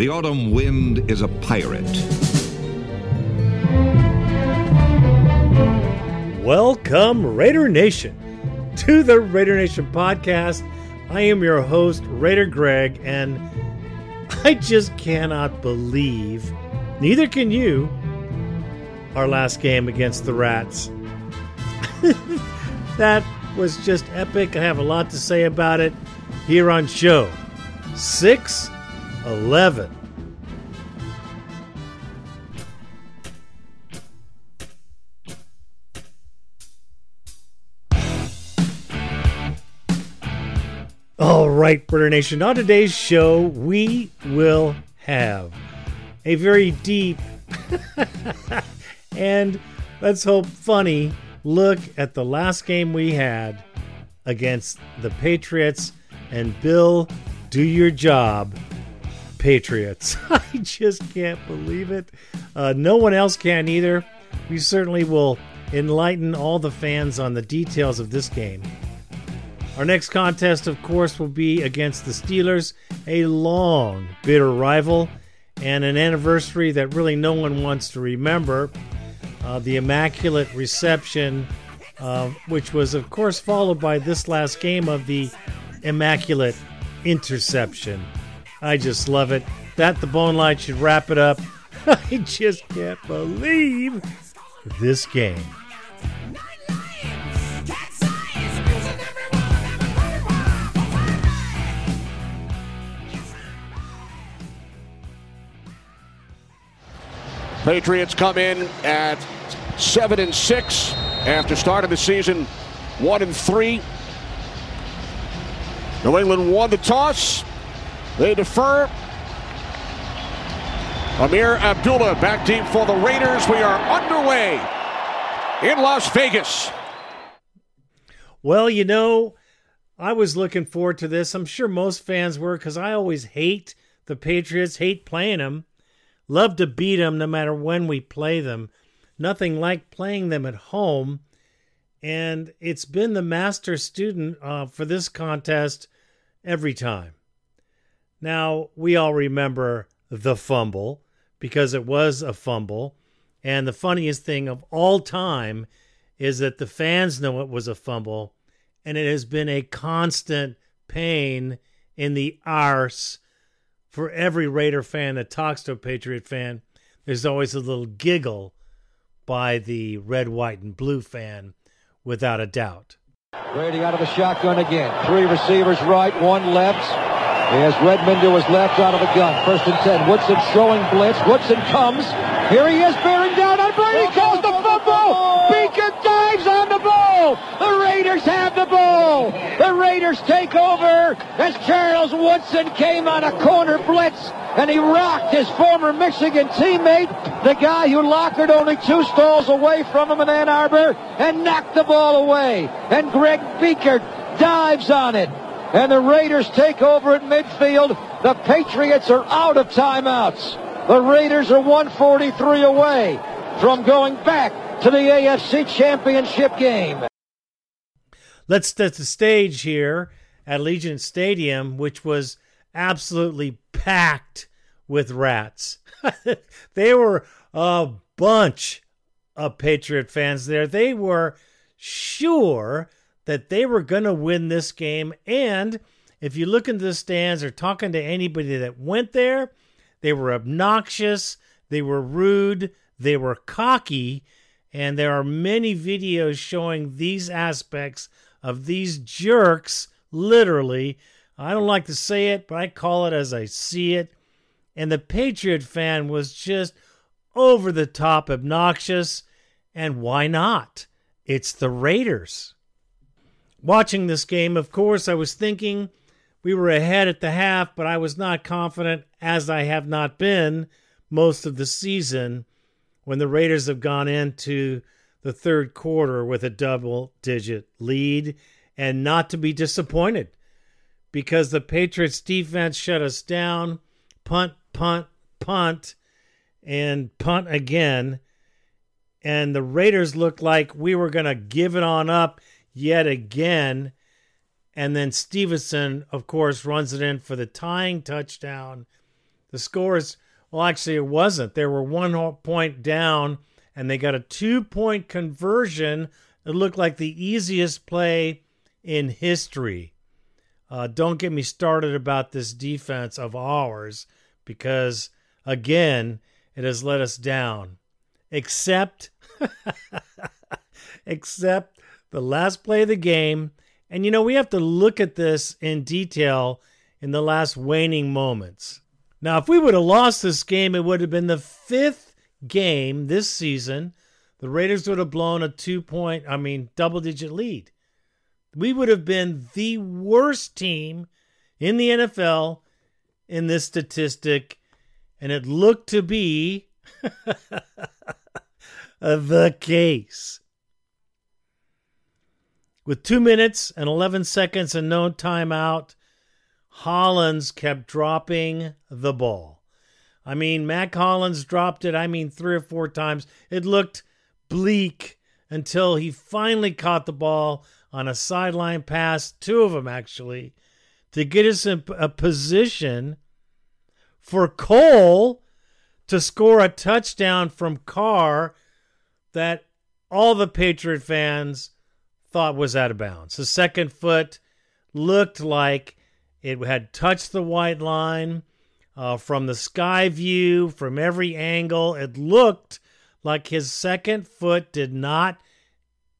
The autumn wind is a pirate. Welcome, Raider Nation, to the Raider Nation podcast. I am your host, Raider Greg, and I just cannot believe, neither can you, our last game against the Rats. that was just epic. I have a lot to say about it here on show 611. All right, Brother Nation. On today's show, we will have a very deep and let's hope funny look at the last game we had against the Patriots and Bill, do your job, Patriots. I just can't believe it. Uh, no one else can either. We certainly will enlighten all the fans on the details of this game. Our next contest, of course, will be against the Steelers, a long, bitter rival, and an anniversary that really no one wants to remember. Uh, the Immaculate Reception, uh, which was, of course, followed by this last game of the Immaculate Interception. I just love it. That, the bone line, should wrap it up. I just can't believe this game. Patriots come in at seven and six after start of the season, one and three. New England won the toss. They defer. Ameer Abdullah back deep for the Raiders. We are underway in Las Vegas. Well, you know, I was looking forward to this. I'm sure most fans were because I always hate the Patriots, hate playing them. Love to beat them no matter when we play them. Nothing like playing them at home. And it's been the master student uh, for this contest every time. Now, we all remember the fumble because it was a fumble. And the funniest thing of all time is that the fans know it was a fumble. And it has been a constant pain in the arse for every Raider fan that talks to a Patriot fan, there's always a little giggle by the red, white, and blue fan, without a doubt. Brady out of the shotgun again. Three receivers right, one left. Has Redmond to his left out of the gun. First and ten. Woodson showing blitz. Woodson comes. Here he is bearing down on Brady. Calls the football. Biekert dives on the ball. The Raiders have the ball. The Raiders take over as Charles Woodson came on a corner blitz and he rocked his former Michigan teammate, the guy who lockered only two stalls away from him in Ann Arbor, and knocked the ball away. And Greg Biekert dives on it. And the Raiders take over at midfield. The Patriots are out of timeouts. The Raiders are 143 away from going back to the AFC Championship game. Let's set the stage here at Allegiant Stadium, which was absolutely packed with rats. they were a bunch of Patriot fans there. They were sure that they were going to win this game. And if you look into the stands or talking to anybody that went there, they were obnoxious, they were rude, they were cocky. And there are many videos showing these aspects of these jerks, literally. I don't like to say it, but I call it as I see it. And the Patriot fan was just over the top obnoxious. And why not? It's the Raiders. Watching this game, of course, I was thinking we were ahead at the half, but I was not confident, as I have not been most of the season when the Raiders have gone into the third quarter with a double digit lead and not to be disappointed because the Patriots defense shut us down, punt, punt, punt, and punt again. And the Raiders looked like we were going to give it on up yet again. And then Stevenson, of course, runs it in for the tying touchdown. The score is, well, actually, it wasn't. They were one point down, and they got a two point conversion. It looked like the easiest play in history. Uh, don't get me started about this defense of ours because, again, it has let us down. Except, except the last play of the game. And, you know, we have to look at this in detail in the last waning moments. Now, if we would have lost this game, it would have been the fifth game this season. The Raiders would have blown a two point, I mean, double digit lead. We would have been the worst team in the NFL in this statistic, and it looked to be the case. With two minutes and 11 seconds and no timeout, Hollins kept dropping the ball. I mean, Mack Hollins dropped it, I mean, three or four times. It looked bleak until he finally caught the ball on a sideline pass, two of them actually, to get us in a position for Cole to score a touchdown from Carr that all the Patriot fans thought was out of bounds. The second foot looked like it had touched the white line uh, from the sky view, from every angle. It looked like his second foot did not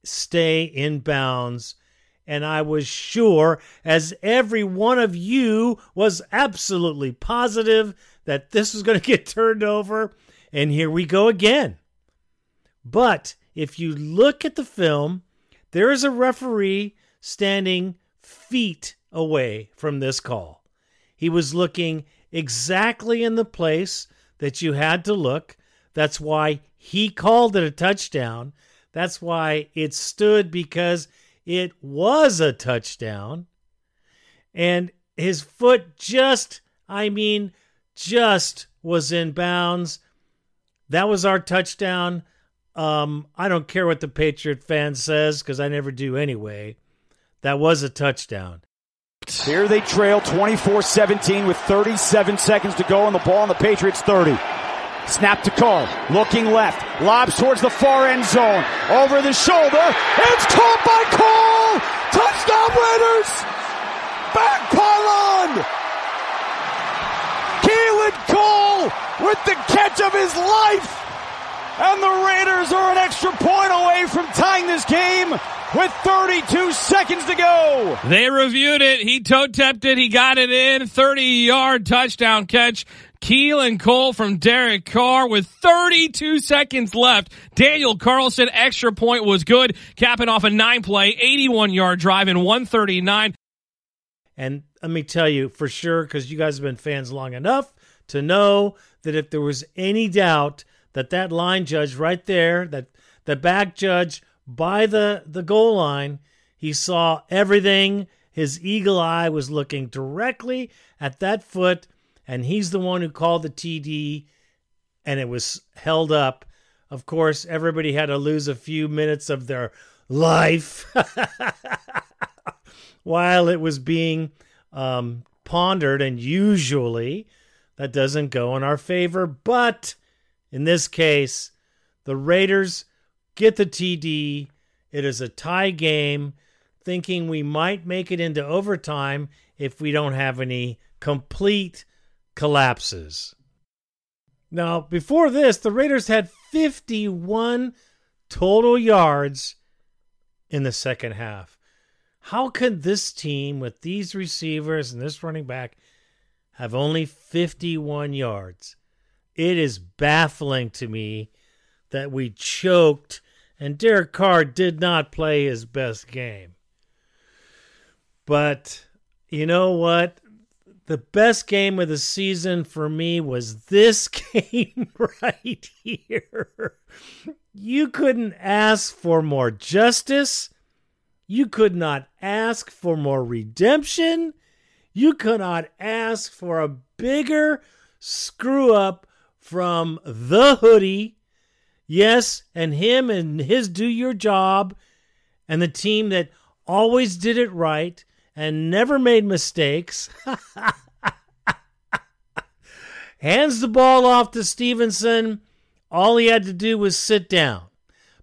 stay in bounds. And I was sure, as every one of you was absolutely positive, that this was going to get turned over. And here we go again. But if you look at the film, there is a referee standing feet away from this call. He was looking exactly in the place that you had to look. That's why he called it a touchdown. That's why it stood because it was a touchdown. And his foot just, I mean, just was in bounds. That was our touchdown. Um, I don't care what the Patriot fan says because I never do anyway. That was a touchdown. Here they trail 24 17 with 37 seconds to go on the ball on the Patriots 30. Snap to Carr, looking left, lobs towards the far end zone, over the shoulder. It's caught by Cole! Touchdown Raiders! Back pylon! Keelan Cole with the catch of his life! And the Raiders are an extra point away from tying this game with 32 seconds to go. They reviewed it. He toe tapped it. He got it in. 30 yard touchdown catch. Keelan Cole from Derek Carr with 32 seconds left. Daniel Carlson extra point was good, capping off a nine play, 81 yard drive in 139. And let me tell you for sure, because you guys have been fans long enough to know that if there was any doubt that that line judge right there, that the back judge by the, the goal line, he saw everything. His eagle eye was looking directly at that foot, and he's the one who called the TD, and it was held up. Of course, everybody had to lose a few minutes of their life while it was being um, pondered, and usually that doesn't go in our favor. But in this case, the Raiders get the TD. It is a tie game, thinking we might make it into overtime if we don't have any complete collapses. Now, before this, the Raiders had 51 total yards in the second half. How could this team, with these receivers and this running back, have only 51 yards? It is baffling to me that we choked and Derek Carr did not play his best game. But you know what? The best game of the season for me was this game right here. You couldn't ask for more justice. You could not ask for more redemption. You could not ask for a bigger screw up from the hoodie Yes, and him and his do your job and the team that always did it right and never made mistakes. hands the ball off to Stevenson. All he had to do was sit down.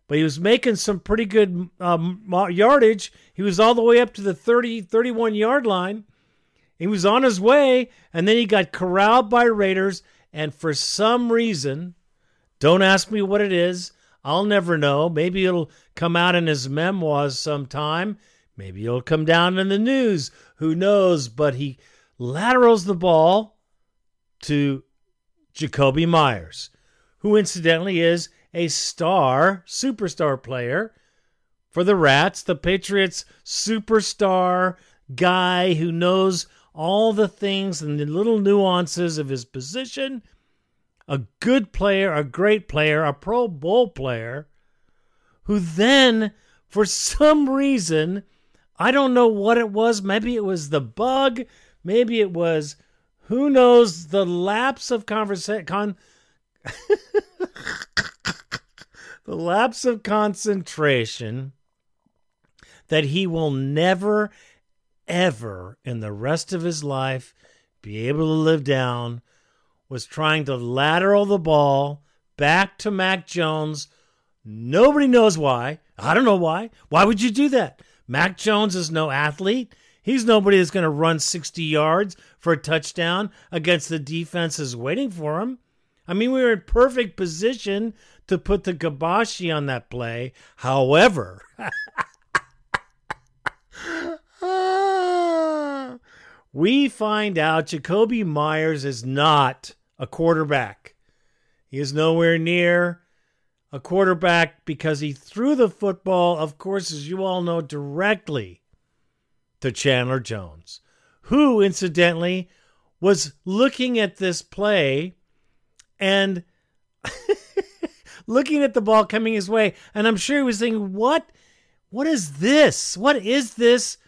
But he was making some pretty good um, yardage. He was all the way up to the 30, 31 yard line. He was on his way, and then he got corralled by Raiders. And for some reason, don't ask me what it is. I'll never know. Maybe it'll come out in his memoirs sometime. Maybe it'll come down in the news. Who knows? But he laterals the ball to Jakobi Meyers, who incidentally is a star, superstar player for the Rats, the Patriots superstar guy who knows all the things and the little nuances of his position. A good player, a great player, a Pro Bowl player, who then, for some reason, I don't know what it was. Maybe it was the bug. Maybe it was, who knows, the lapse of conversation. Con- the lapse of concentration that he will never, ever in the rest of his life be able to live down was trying to lateral the ball back to Mac Jones. Nobody knows why. I don't know why. Why would you do that? Mac Jones is no athlete. He's nobody that's going to run 60 yards for a touchdown against the defenses waiting for him. I mean, we were in perfect position to put the Gabashi on that play. However, we find out Jakobi Meyers is not a quarterback. He is nowhere near a quarterback because he threw the football, of course, as you all know, directly to Chandler Jones, who, incidentally, was looking at this play and looking at the ball coming his way. And I'm sure he was thinking, what? What is this? What is this?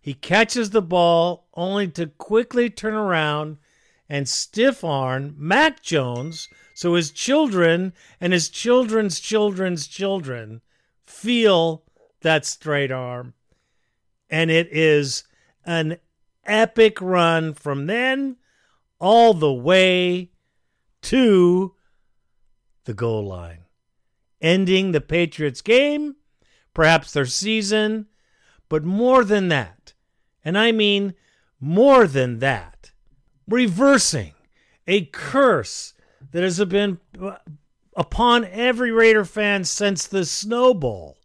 He catches the ball only to quickly turn around and stiff arm Mac Jones so his children and his children's children's children feel that straight arm. And it is an epic run from then all the way to the goal line, ending the Patriots game, perhaps their season, but more than that, and I mean more than that, reversing a curse that has been uh, upon every Raider fan since the Snow Bowl,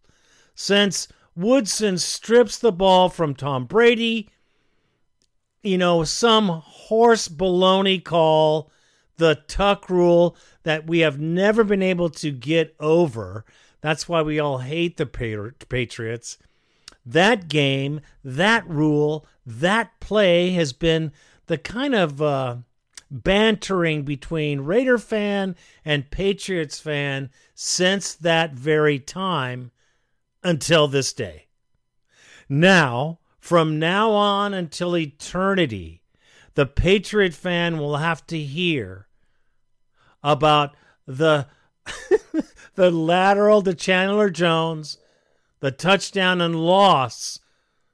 since Woodson strips the ball from Tom Brady, you know, some horse baloney call, the tuck rule that we have never been able to get over. That's why we all hate the Patriots. That game, that rule, that play has been the kind of uh, bantering between Raider fan and Patriots fan since that very time until this day. Now, from now on until eternity, the Patriot fan will have to hear about the the lateral to Chandler Jones, the touchdown and loss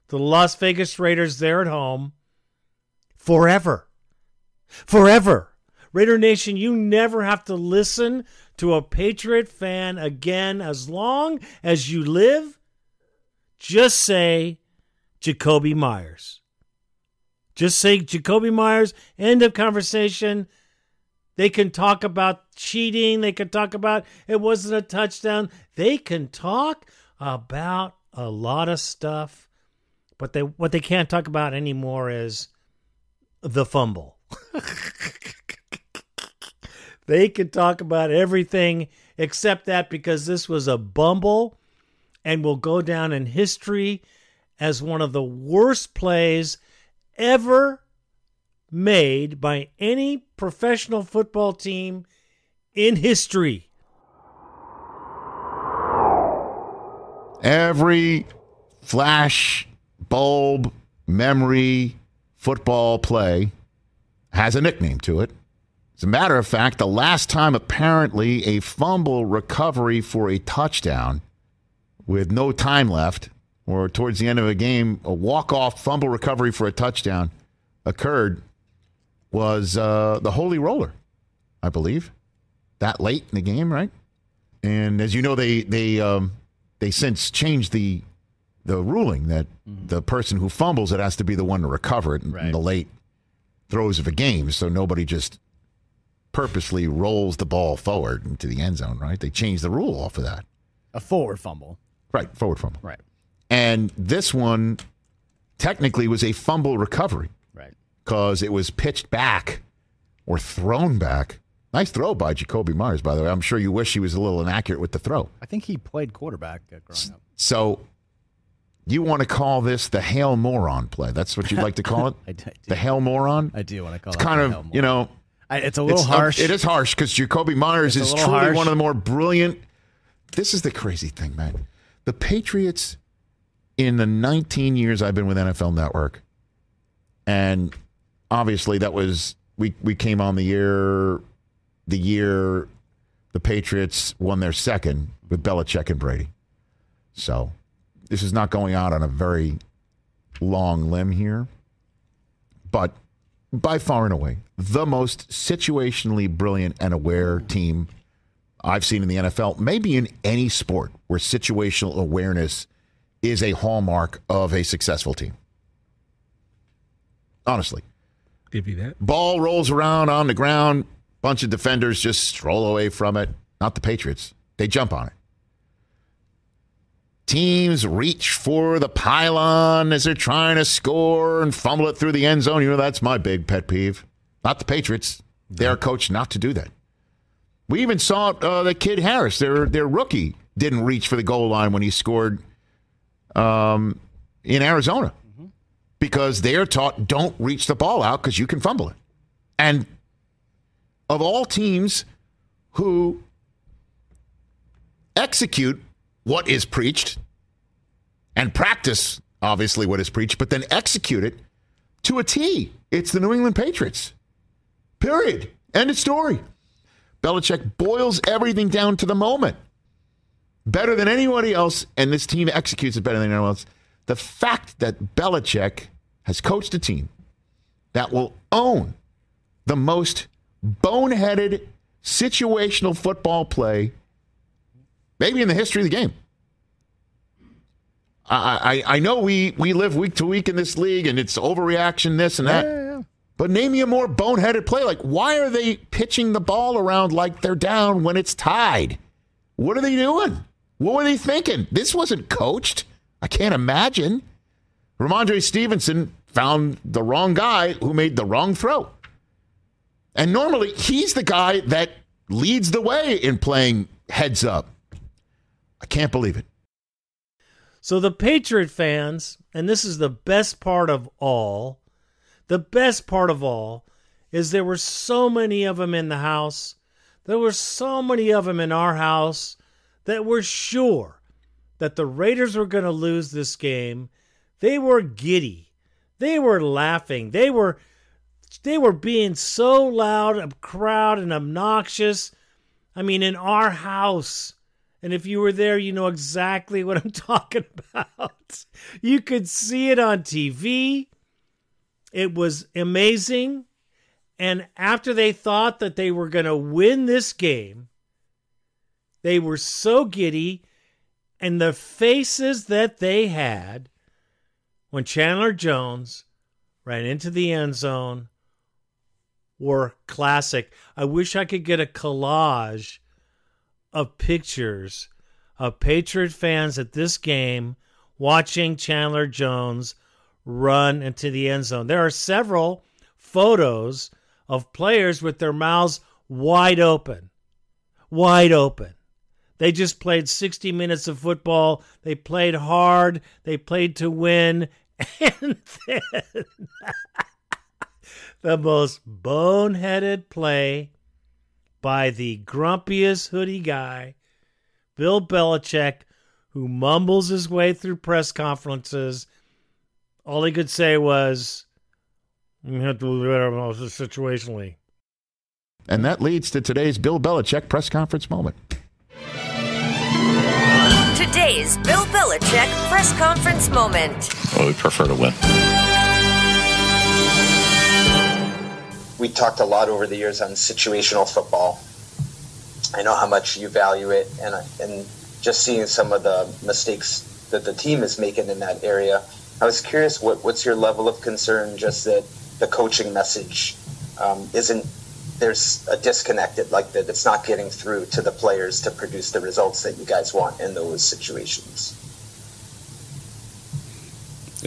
the Las Vegas Raiders there at home forever. Forever. Raider Nation, you never have to listen to a Patriot fan again as long as you live. Just say Jakobi Meyers. Just say Jakobi Meyers, end of conversation. They can talk about cheating. They can talk about it wasn't a touchdown. They can talk about a lot of stuff. But they what they can't talk about anymore is the fumble. they can talk about everything except that because this was a bumble and will go down in history as one of the worst plays ever made by any professional football team in history. Every flash bulb memory football play has a nickname to it. As a matter of fact, the last time apparently a fumble recovery for a touchdown with no time left, or towards the end of a game, a walk off fumble recovery for a touchdown occurred was uh, the Holy Roller, I believe, that late in the game, right? And as you know, they they um, they since changed the the ruling that mm-hmm. the person who fumbles it has to be the one to recover it in Right. the late throws of a game, so nobody just purposely rolls the ball forward into the end zone, right? They changed the rule off of that. A forward fumble. Right, forward fumble. Right. And this one technically was a fumble recovery Right. because it was pitched back or thrown back. Nice throw by Jakobi Meyers, by the way. I'm sure you wish he was a little inaccurate with the throw. I think he played quarterback uh, growing up. So you want to call this the Hail Moron play? That's what you'd like to call it? I do. the Hail Moron? I do want to call It's it It's kind of, you know, I, it's a little it's, harsh. it is harsh because Jakobi Meyers It's is truly harsh. one of the more brilliant. This is the crazy thing, man. The Patriots, in the 19 years I've been with NFL Network, and obviously that was we we came on the year, the year the Patriots won their second with Belichick and Brady. So this is not going out on a very long limb here, but by far and away the most situationally brilliant and aware team I've seen in the NFL, maybe in any sport where situational awareness is a hallmark of a successful team. Honestly, Give you that. ball rolls around on the ground, bunch of defenders just stroll away from it. Not the Patriots. They jump on it. Teams reach for the pylon as they're trying to score and fumble it through the end zone. You know, that's my big pet peeve. Not the Patriots. They're coached not to do that. We even saw uh, the kid Harris, their their rookie, didn't reach for the goal line when he scored um, in Arizona because they are taught don't reach the ball out because you can fumble it. And of all teams who execute what is preached and practice, obviously, what is preached, but then execute it to a T, it's the New England Patriots. Period. End of story. Belichick boils everything down to the moment. Better than anybody else, and this team executes it better than anyone else. The fact that Belichick has coached a team that will own the most boneheaded situational football play, maybe in the history of the game. I, I, I know we, we live week to week in this league and it's overreaction, this and that. But name me a more boneheaded play. Like, why are they pitching the ball around like they're down when it's tied? What are they doing? What were they thinking? This wasn't coached. I can't imagine. Rhamondre Stevenson found the wrong guy who made the wrong throw. And normally he's the guy that leads the way in playing heads up. I can't believe it. So the Patriot fans, and this is the best part of all, the best part of all is there were so many of them in the house. There were so many of them in our house that were sure that the Raiders were going to lose this game. They were giddy. They were laughing. They were they were being so loud, a crowd and obnoxious. I mean, in our house. And if you were there, you know exactly what I'm talking about. You could see it on TV. It was amazing. And after they thought that they were going to win this game, they were so giddy. And the faces that they had when Chandler Jones ran into the end zone were classic. I wish I could get a collage of pictures of Patriot fans at this game watching Chandler Jones run into the end zone. There are several photos of players with their mouths wide open. Wide open. They just played 60 minutes of football. They played hard. They played to win. And then the most boneheaded play by the grumpiest hoodie guy, Bill Belichick, who mumbles his way through press conferences. All he could say was, "You have to do better situationally." And that leads to today's Bill Belichick press conference moment. Today's Bill Belichick press conference moment. Well, we prefer to win. We talked a lot over the years on situational football. I know how much you value it, and and just seeing some of the mistakes that the team is making in that area, I was curious what what's your level of concern? Just that the coaching message um, isn't there's a disconnect, like that it's not getting through to the players to produce the results that you guys want in those situations.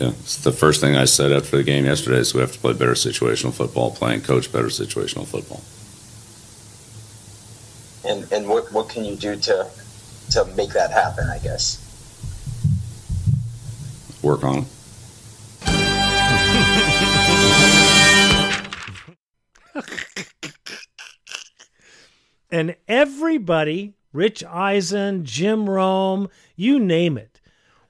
Yeah, it's the first thing I said after the game yesterday is we have to play better situational football, play and coach better situational football. And and what what can you do to to make that happen? I guess work on and everybody, Rich Eisen, Jim Rome, you name it.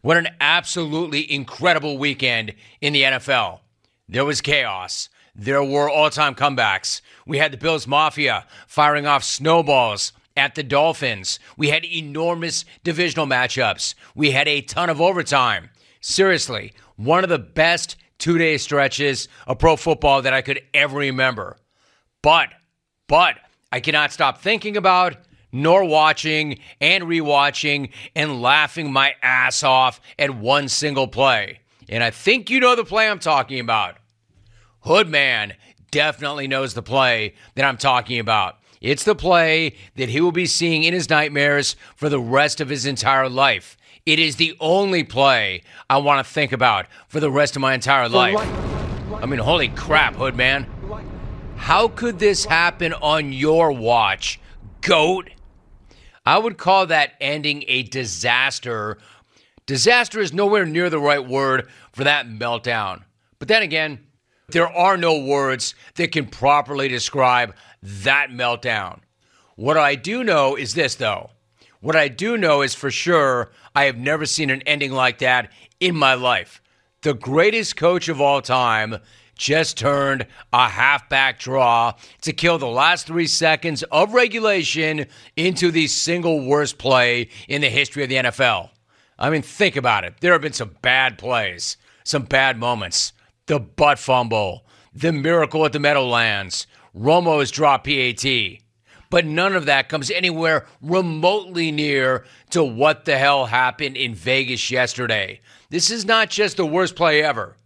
What an absolutely incredible weekend in the NFL. There was chaos. There were all time comebacks. We had the Bills Mafia firing off snowballs at the Dolphins. We had enormous divisional matchups. We had a ton of overtime. Seriously, one of the best two day stretches of pro football that I could ever remember. But, but, I cannot stop thinking about nor watching and rewatching and laughing my ass off at one single play. And I think you know the play I'm talking about. Hoodman definitely knows the play that I'm talking about. It's the play that he will be seeing in his nightmares for the rest of his entire life. It is the only play I want to think about for the rest of my entire life. I mean, holy crap, Hoodman. How could this happen on your watch, goat? I would call that ending a disaster. Disaster is nowhere near the right word for that meltdown. But then again, there are no words that can properly describe that meltdown. What I do know is this, though. What I do know is for sure I have never seen an ending like that in my life. The greatest coach of all time just turned a halfback draw to kill the last three seconds of regulation into the single worst play in the history of the NFL. I mean, think about it. There have been some bad plays, some bad moments. The butt fumble, the miracle at the Meadowlands, Romo's drop PAT. But none of that comes anywhere remotely near to what the hell happened in Vegas yesterday. This is not just the worst play ever.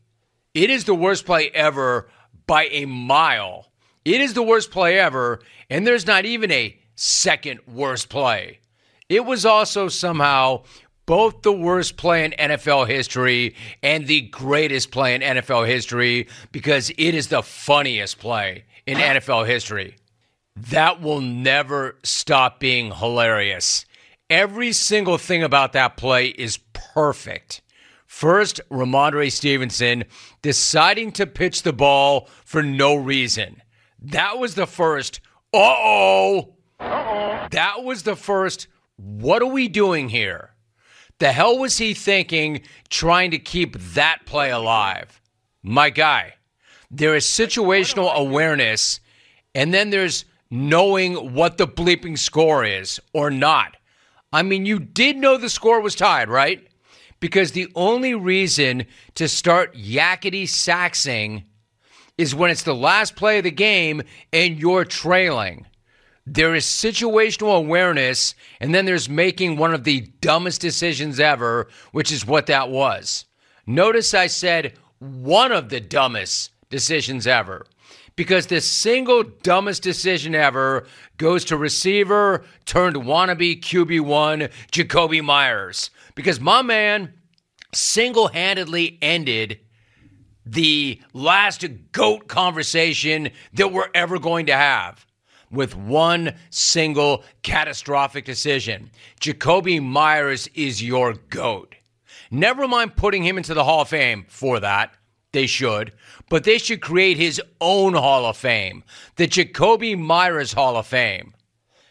It is the worst play ever by a mile. It is the worst play ever, and there's not even a second worst play. It was also somehow both the worst play in NFL history and the greatest play in NFL history because it is the funniest play in NFL history. That will never stop being hilarious. Every single thing about that play is perfect. First, Rhamondre Stevenson deciding to pitch the ball for no reason. That was the first, uh oh. That was the first, what are we doing here? The hell was he thinking trying to keep that play alive? My guy, there is situational awareness, and then there's knowing what the bleeping score is or not. I mean, you did know the score was tied, right? Because the only reason to start yakety saxing is when it's the last play of the game and you're trailing. There is situational awareness, and then there's making one of the dumbest decisions ever, which is what that was. Notice I said one of the dumbest decisions ever because the single dumbest decision ever goes to receiver turned wannabe QB1 Jakobi Meyers because my man single handedly ended the last GOAT conversation that we're ever going to have with one single catastrophic decision. Jakobi Meyers is your GOAT. Never mind putting him into the Hall of Fame for that. They should. But they should create his own Hall of Fame, the Jakobi Meyers Hall of Fame.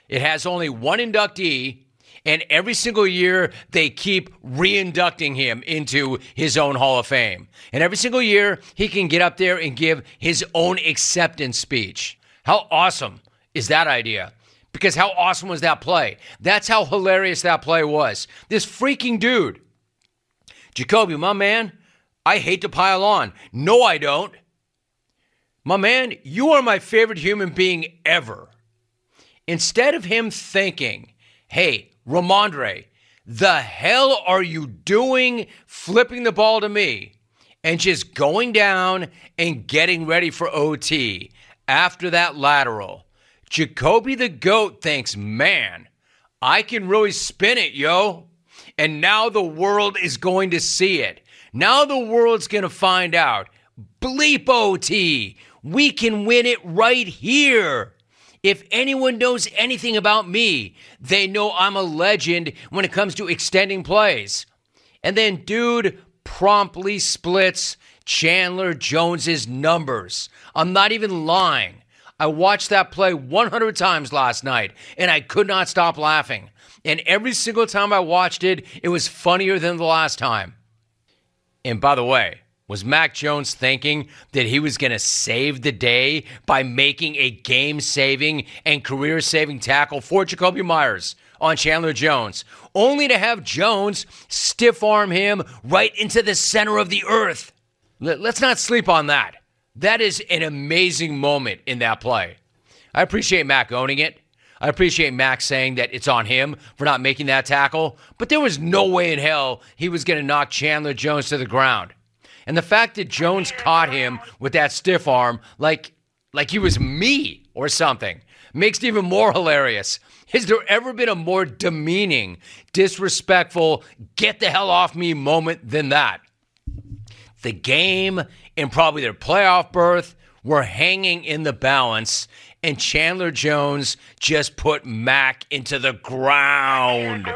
It has only one inductee, and every single year, they keep reinducting him into his own Hall of Fame. And every single year, he can get up there and give his own acceptance speech. How awesome is that idea? Because how awesome was that play? That's how hilarious that play was. This freaking dude, Jacoby, my man, I hate to pile on. No, I don't. My man, you are my favorite human being ever. Instead of him thinking, hey, Rhamondre, the hell are you doing flipping the ball to me? And just going down and getting ready for OT after that lateral. Jakobi the GOAT thinks, man, I can really spin it, yo. And now the world is going to see it. Now the world's going to find out. Bleep OT. We can win it right here. If anyone knows anything about me, they know I'm a legend when it comes to extending plays. And then, dude promptly splits Chandler Jones's numbers. I'm not even lying. I watched that play 100 times last night and I could not stop laughing. And every single time I watched it, it was funnier than the last time. And by the way, was Mac Jones thinking that he was going to save the day by making a game saving and career saving tackle for Jakobi Meyers on Chandler Jones, only to have Jones stiff arm him right into the center of the earth? Let's not sleep on that. That is an amazing moment in that play. I appreciate Mac owning it. I appreciate Max saying that it's on him for not making that tackle, but there was no way in hell he was going to knock Chandler Jones to the ground. And the fact that Jones caught him with that stiff arm like like he was me or something makes it even more hilarious. Has there ever been a more demeaning, disrespectful, get the hell off me moment than that? The game and probably their playoff berth were hanging in the balance, and Chandler Jones just put Mac into the ground.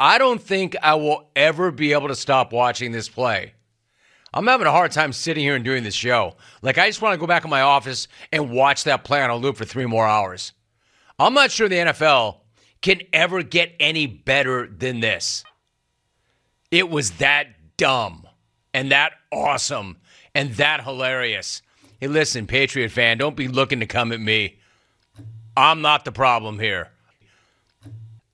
I don't think I will ever be able to stop watching this play. I'm having a hard time sitting here and doing this show. Like, I just want to go back in my office and watch that play on a loop for three more hours. I'm not sure the NFL can ever get any better than this. It was that dumb and that awesome and that hilarious. Hey, listen, Patriot fan, don't be looking to come at me. I'm not the problem here.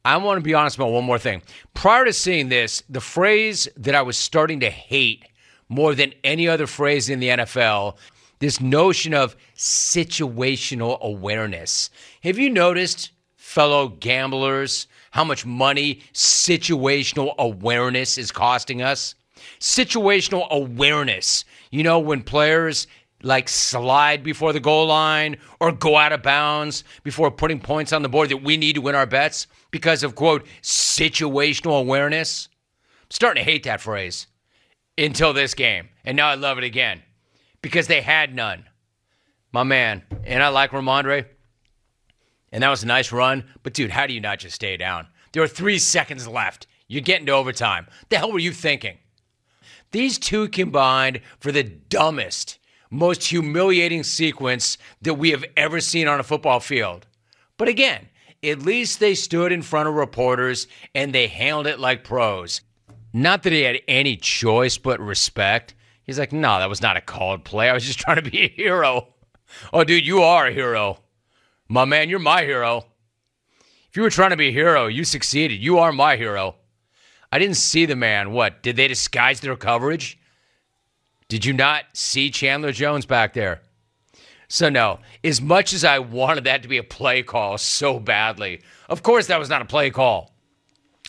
I want to be honest about one more thing. Prior to seeing this, the phrase that I was starting to hate more than any other phrase in the NFL, this notion of situational awareness. Have you noticed, fellow gamblers, how much money situational awareness is costing us? Situational awareness. You know, when players like slide before the goal line or go out of bounds before putting points on the board that we need to win our bets because of quote situational awareness. I'm starting to hate that phrase until this game. And now I love it again because they had none. My man. And I like Rhamondre. And that was a nice run. But dude, how do you not just stay down? There are three seconds left. You're getting to overtime. The hell were you thinking? These two combined for the dumbest most humiliating sequence that we have ever seen on a football field. But again, at least they stood in front of reporters and they handled it like pros. Not that he had any choice but respect. He's like, no, that was not a called play. I was just trying to be a hero. Oh, dude, you are a hero. My man, you're my hero. If you were trying to be a hero, you succeeded. You are my hero. I didn't see the man. What? Did they disguise their coverage? Did you not see Chandler Jones back there? So, no, as much as I wanted that to be a play call so badly, of course that was not a play call.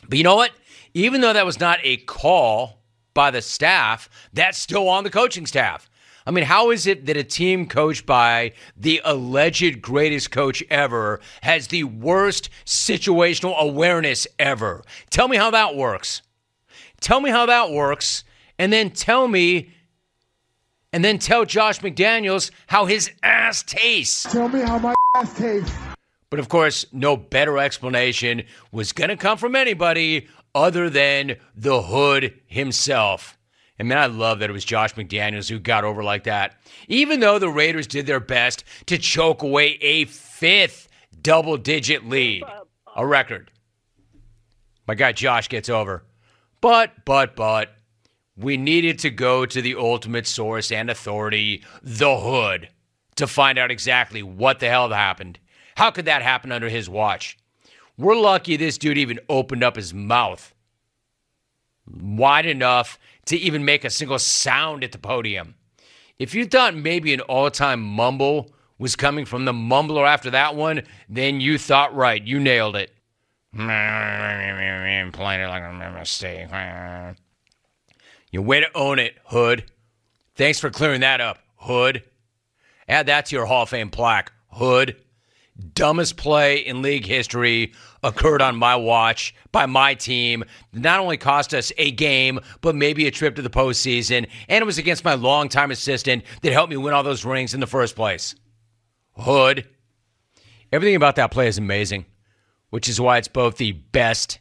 But you know what? Even though that was not a call by the staff, that's still on the coaching staff. I mean, how is it that a team coached by the alleged greatest coach ever has the worst situational awareness ever? Tell me how that works. Tell me how that works, and then tell me and then tell Josh McDaniels how his ass tastes. Tell me how my ass tastes. But of course, no better explanation was going to come from anybody other than the hood himself. And man, I love that it was Josh McDaniels who got over like that. Even though the Raiders did their best to choke away a fifth double digit lead, a record. My guy Josh gets over. But, but, but, we needed to go to the ultimate source and authority, the hood, to find out exactly what the hell happened. How could that happen under his watch? We're lucky this dude even opened up his mouth wide enough to even make a single sound at the podium. If you thought maybe an all time mumble was coming from the mumbler after that one, then you thought right. You nailed it. Playing it like a mistake. You way to own it, Hood. Thanks for clearing that up, Hood. Add that to your Hall of Fame plaque, Hood. Dumbest play in league history occurred on my watch by my team. Not only cost us a game, but maybe a trip to the postseason. And it was against my longtime assistant that helped me win all those rings in the first place. Hood. Everything about that play is amazing, which is why it's both the best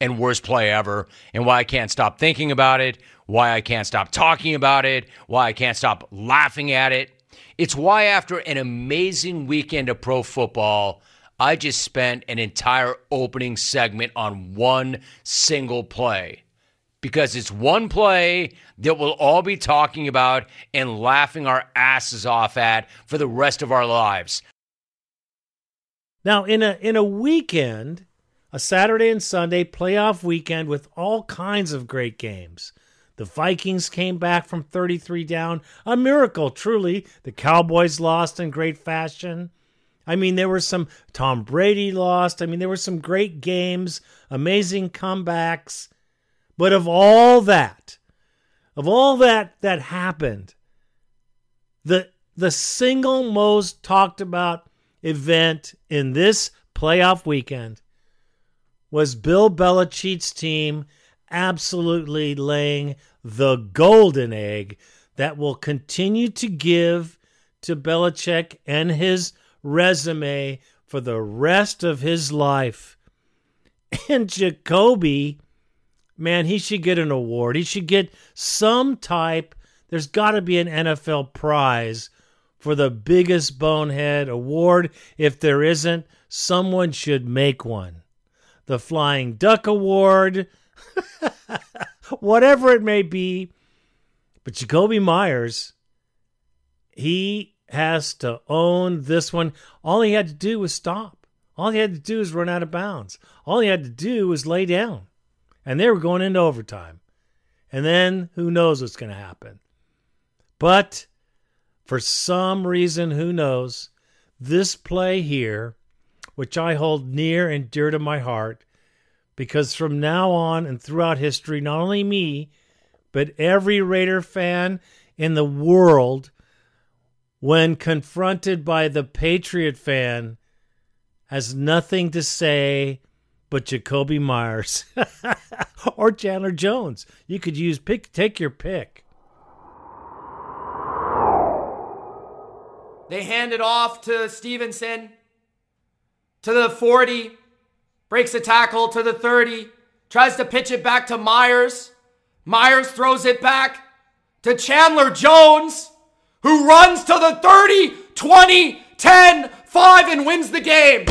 and worst play ever, and why I can't stop thinking about it, why I can't stop talking about it, why I can't stop laughing at it. It's why, after an amazing weekend of pro football, I just spent an entire opening segment on one single play. Because it's one play that we'll all be talking about and laughing our asses off at for the rest of our lives. Now, in a in a weekend, a Saturday and Sunday playoff weekend with all kinds of great games. The Vikings came back from 33 down, a miracle, truly. The Cowboys lost in great fashion. I mean, there were some Tom Brady lost. I mean, there were some great games, amazing comebacks. But of all that, of all that that happened, the the single most talked about event in this playoff weekend was Bill Belichick's team absolutely laying the golden egg that will continue to give to Belichick and his resume for the rest of his life. And Jakobi, man, he should get an award. He should get some type. There's got to be an NFL prize for the biggest bonehead award. If there isn't, someone should make one. The Flying Duck Award, whatever it may be. But Jakobi Meyers, he has to own this one. All he had to do was stop. All he had to do was run out of bounds. All he had to do was lay down. And they were going into overtime. And then who knows what's going to happen. But for some reason, who knows, this play here, which I hold near and dear to my heart, because from now on and throughout history, not only me, but every Raider fan in the world, when confronted by the Patriot fan, has nothing to say but Jakobi Meyers or Chandler Jones. You could use pick, take your pick. They hand it off to Stevenson to the 40, breaks a tackle to the 30, tries to pitch it back to Meyers. Meyers throws it back to Chandler Jones, who runs to the 30, 20, 10, 5, and wins the game.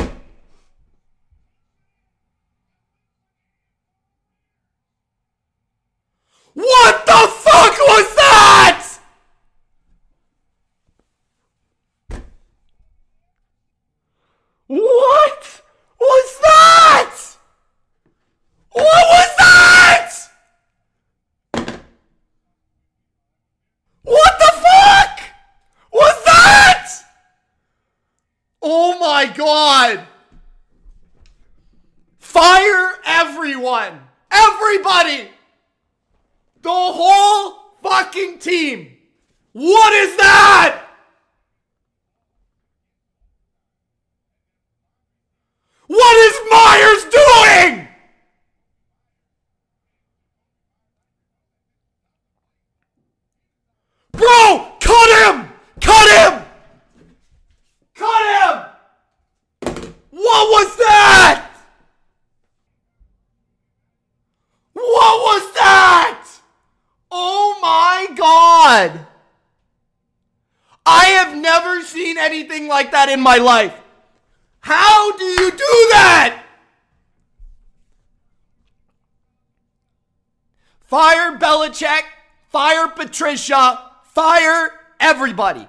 What the fuck was that? What was that? What was that? What the fuck was that? Oh my god. Fire everyone. Everybody. The whole fucking team. What is that? What is Meyers doing? Bro, cut him! Cut him! Cut him! What was that? What was that? Oh my god! I have never seen anything like that in my life. How do you do that? Fire Belichick, fire Patricia, fire everybody.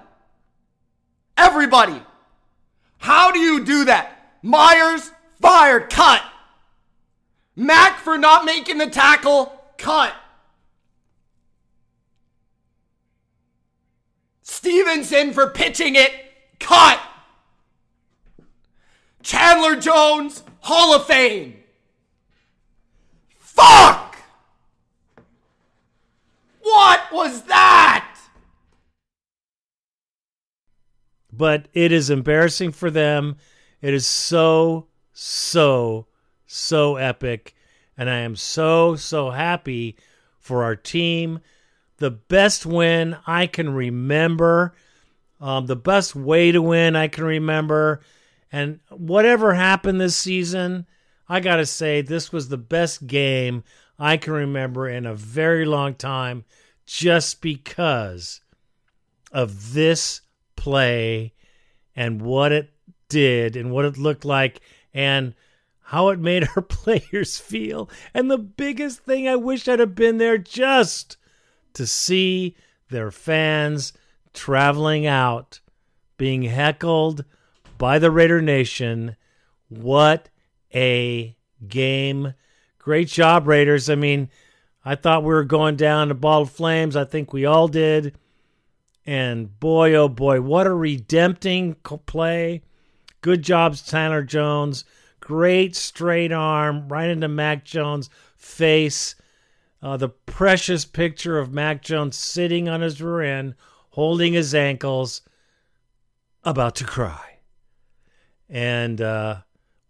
Everybody. How do you do that? Meyers, fired, cut. Mac for not making the tackle, cut. Stevenson for pitching it. Cut. Chandler Jones, Hall of Fame. Fuck! What was that? But it is embarrassing for them. It is so, so, so epic. And I am so, so happy for our team. The best win I can remember, um, the best way to win I can remember. And whatever happened this season, I got to say, this was the best game I can remember in a very long time just because of this play and what it did and what it looked like and how it made our players feel. And the biggest thing I wish I'd have been there just to see their fans traveling out, being heckled by the Raider Nation. What a game. Great job, Raiders. I mean, I thought we were going down to ball of flames. I think we all did. And boy, oh boy, what a redempting play. Good jobs, Tanner Jones. Great straight arm right into Mac Jones' face. Uh, the precious picture of Mac Jones sitting on his rear end, holding his ankles, about to cry. And, uh,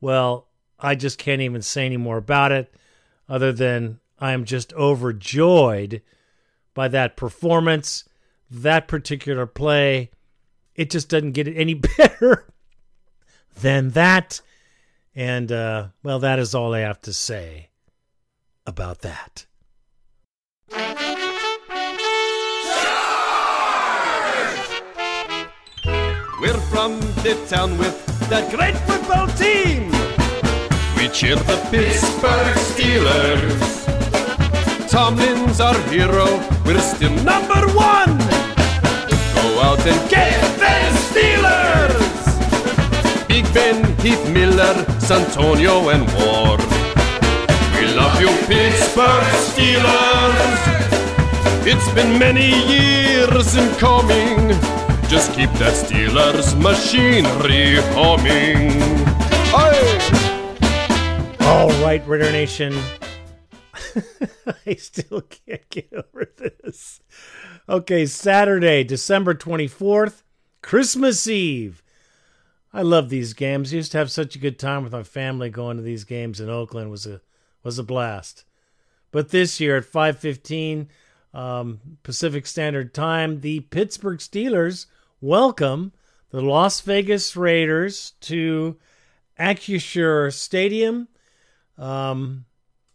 well, I just can't even say any more about it other than I am just overjoyed by that performance, that particular play. It just doesn't get any better than that. And, uh, well, that is all I have to say about that. We're from the town with that great football team. We cheer the Pittsburgh Steelers. Tomlin's our hero. We're still number one. Go out and get them Steelers. Big Ben, Heath Miller, Santonio, and Ward. We love you, Pittsburgh Steelers. It's been many years in coming. Just keep that Steelers machinery humming. Aye. All right, Raider Nation. I still can't get over this. Okay, Saturday, December 24th, Christmas Eve. I love these games. I used to have such a good time with my family going to these games in Oakland. It was a was a blast. But this year at 5:15 um, Pacific Standard Time, the Pittsburgh Steelers welcome the Las Vegas Raiders to Acrisure Stadium. Um,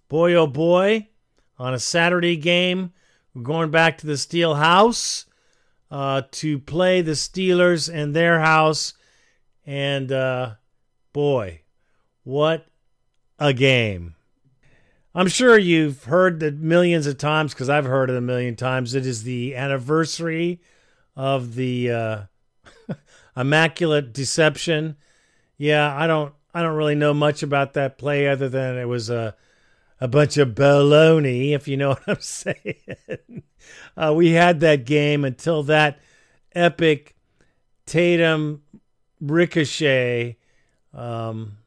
boy, oh boy, on a Saturday game, we're going back to the Steel House uh, to play the Steelers in their house. And uh, boy, what a game! I'm sure you've heard it millions of times because I've heard it a million times. It is the anniversary of the uh, Immaculate Deception. Yeah, I don't, I don't really know much about that play other than it was a, a bunch of baloney, if you know what I'm saying. uh, we had that game until that epic Tatum ricochet. Um,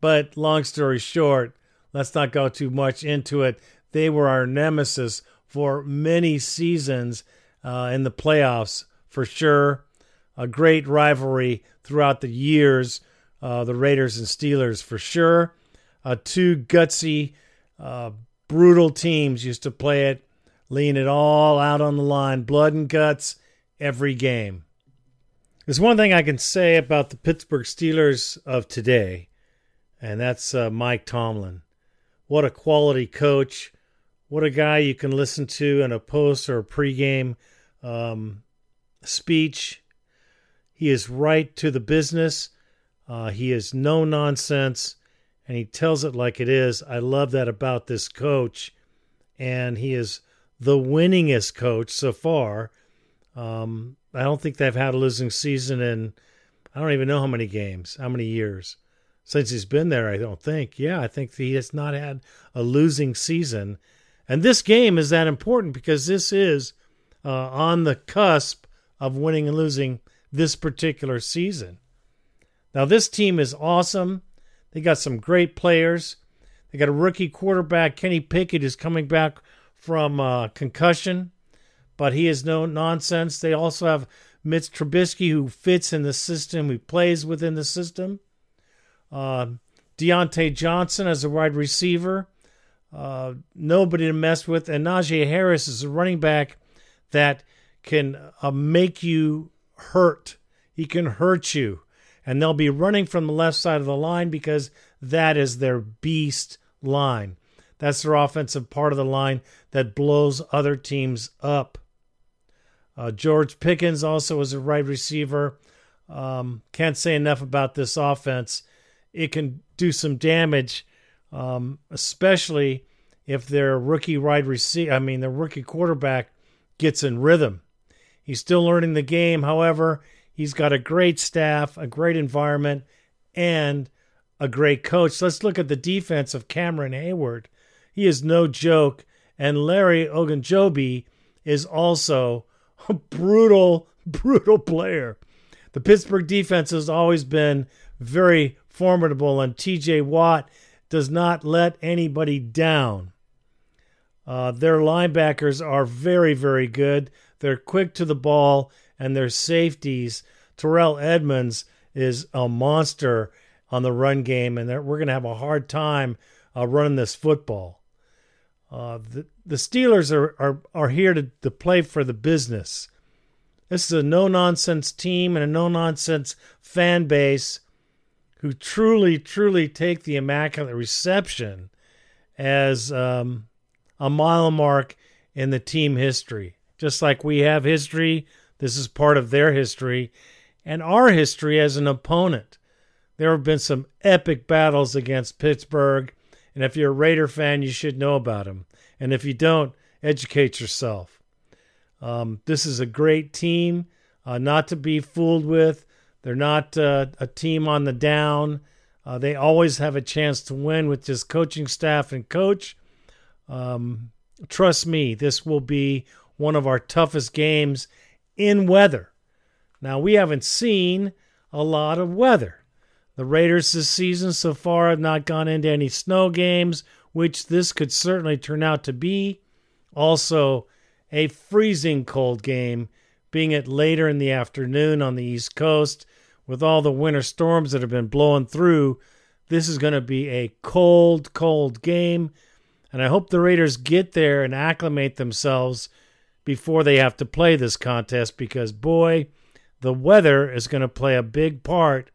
but long story short, let's not go too much into it. They were our nemesis for many seasons uh, in the playoffs, for sure. A great rivalry throughout the years, uh, the Raiders and Steelers, for sure. Uh, two gutsy, uh, brutal teams used to play it, laying it all out on the line, blood and guts every game. There's one thing I can say about the Pittsburgh Steelers of today, and that's uh, Mike Tomlin. What a quality coach. What a guy you can listen to in a post or a pregame um, speech. He is right to the business. Uh, he is no nonsense, and he tells it like it is. I love that about this coach, and he is the winningest coach so far. Um, I don't think they've had a losing season in I don't even know how many games, how many years since he's been there. I don't think. Yeah, I think he has not had a losing season, and this game is that important because this is uh, on the cusp of winning and losing this particular season. Now, this team is awesome. They got some great players. They got a rookie quarterback, Kenny Pickett, who's coming back from uh, concussion, but he is no nonsense. They also have Mitch Trubisky, who fits in the system, who plays within the system. Uh, Diontae Johnson as a wide receiver, uh, nobody to mess with, and Najee Harris is a running back that can uh, make you hurt. He can hurt you and they'll be running from the left side of the line because that is their beast line. That's their offensive part of the line that blows other teams up. Uh, George Pickens also is a right receiver. Um, can't say enough about this offense. It can do some damage, um, especially if their rookie wide receiver, I mean, the rookie quarterback gets in rhythm. He's still learning the game. However, He's got a great staff, a great environment, and a great coach. Let's look at the defense of Cameron Heyward. He is no joke. And Larry Ogunjobi is also a brutal, brutal player. The Pittsburgh defense has always been very formidable, and TJ Watt does not let anybody down. Uh, their linebackers are very, very good. They're quick to the ball and their safeties. Terrell Edmunds is a monster on the run game, and we're going to have a hard time uh, running this football. Uh, the, the Steelers are, are, are here to, to play for the business. This is a no nonsense team and a no nonsense fan base who truly, truly take the Immaculate Reception as um, a mile mark in the team history. Just like we have history this is part of their history and our history as an opponent. There have been some epic battles against Pittsburgh, and if you're a Raider fan, you should know about them. And if you don't, educate yourself. Um, this is a great team, uh, not to be fooled with. They're not uh, a team on the down. Uh, they always have a chance to win with this coaching staff and coach. Um, trust me, this will be one of our toughest games in weather. Now, we haven't seen a lot of weather. The Raiders this season so far have not gone into any snow games, which this could certainly turn out to be. Also, a freezing cold game, being it later in the afternoon on the East Coast. With all the winter storms that have been blowing through, this is going to be a cold, cold game. And I hope the Raiders get there and acclimate themselves before they have to play this contest because, boy, the weather is going to play a big part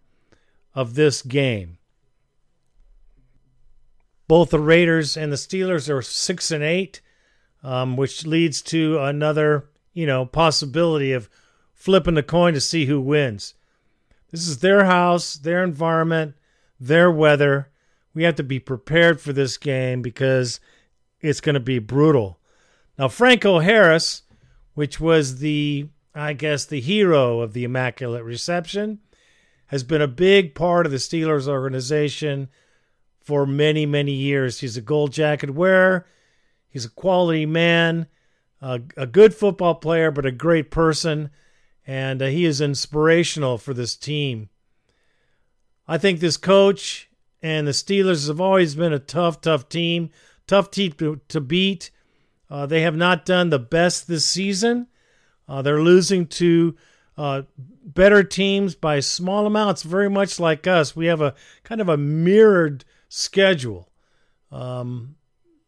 of this game. Both the Raiders and the Steelers are six and eight, um, which leads to another, you know, possibility of flipping the coin to see who wins. This is their house, their environment, their weather. We have to be prepared for this game because it's going to be brutal. Now, Franco Harris which was the, I guess, the hero of the Immaculate Reception, has been a big part of the Steelers organization for many, many years. He's a gold jacket wearer. He's a quality man, a, a good football player, but a great person, and uh, he is inspirational for this team. I think this coach and the Steelers have always been a tough, tough team, tough team to, to beat. Uh, they have not done the best this season. Uh, they're losing to uh, better teams by small amounts, very much like us. We have a kind of a mirrored schedule. Um,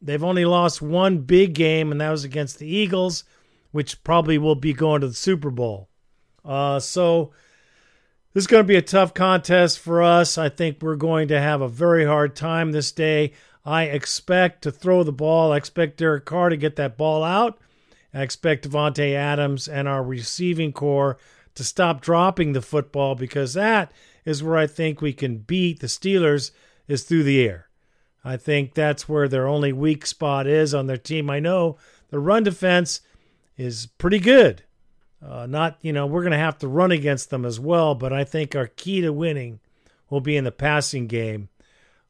they've only lost one big game, and that was against the Eagles, which probably will be going to the Super Bowl. Uh, so this is going to be a tough contest for us. I think we're going to have a very hard time this day. I expect to throw the ball. I expect Derek Carr to get that ball out. I expect Davante Adams and our receiving corps to stop dropping the football because that is where I think we can beat the Steelers is through the air. I think that's where their only weak spot is on their team. I know the run defense is pretty good. Uh, not, you know, we're going to have to run against them as well, but I think our key to winning will be in the passing game.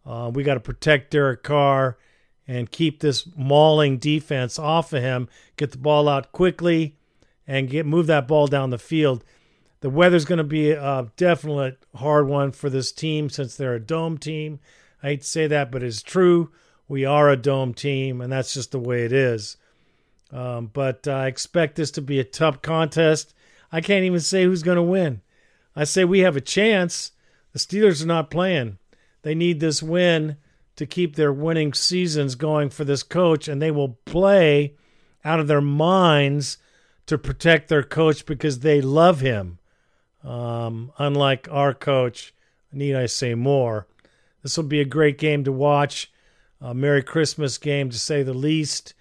Uh, we got to protect Derek Carr and keep this mauling defense off of him, get the ball out quickly, and get move that ball down the field. The weather's going to be a definite hard one for this team since they're a dome team. I hate to say that, but it's true. We are a dome team, and that's just the way it is. Um, but I expect this to be a tough contest. I can't even say who's going to win. I say we have a chance. The Steelers are not playing. They need this win to keep their winning seasons going for this coach, and they will play out of their minds to protect their coach because they love him. Um, unlike our coach, need I say more? This will be a great game to watch. A Merry Christmas game, to say the least.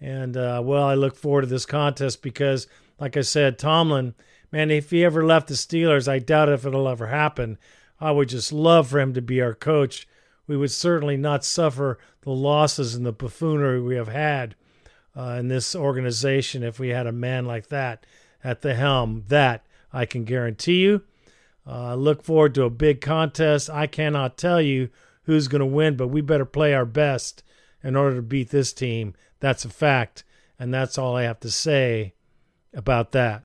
And, uh, well, I look forward to this contest because, like I said, Tomlin, man, if he ever left the Steelers, I doubt if it'll ever happen. I would just love for him to be our coach. We would certainly not suffer the losses and the buffoonery we have had uh, in this organization if we had a man like that at the helm. That I can guarantee you. I uh, look forward to a big contest. I cannot tell you who's going to win, but we better play our best in order to beat this team. That's a fact. And that's all I have to say about that.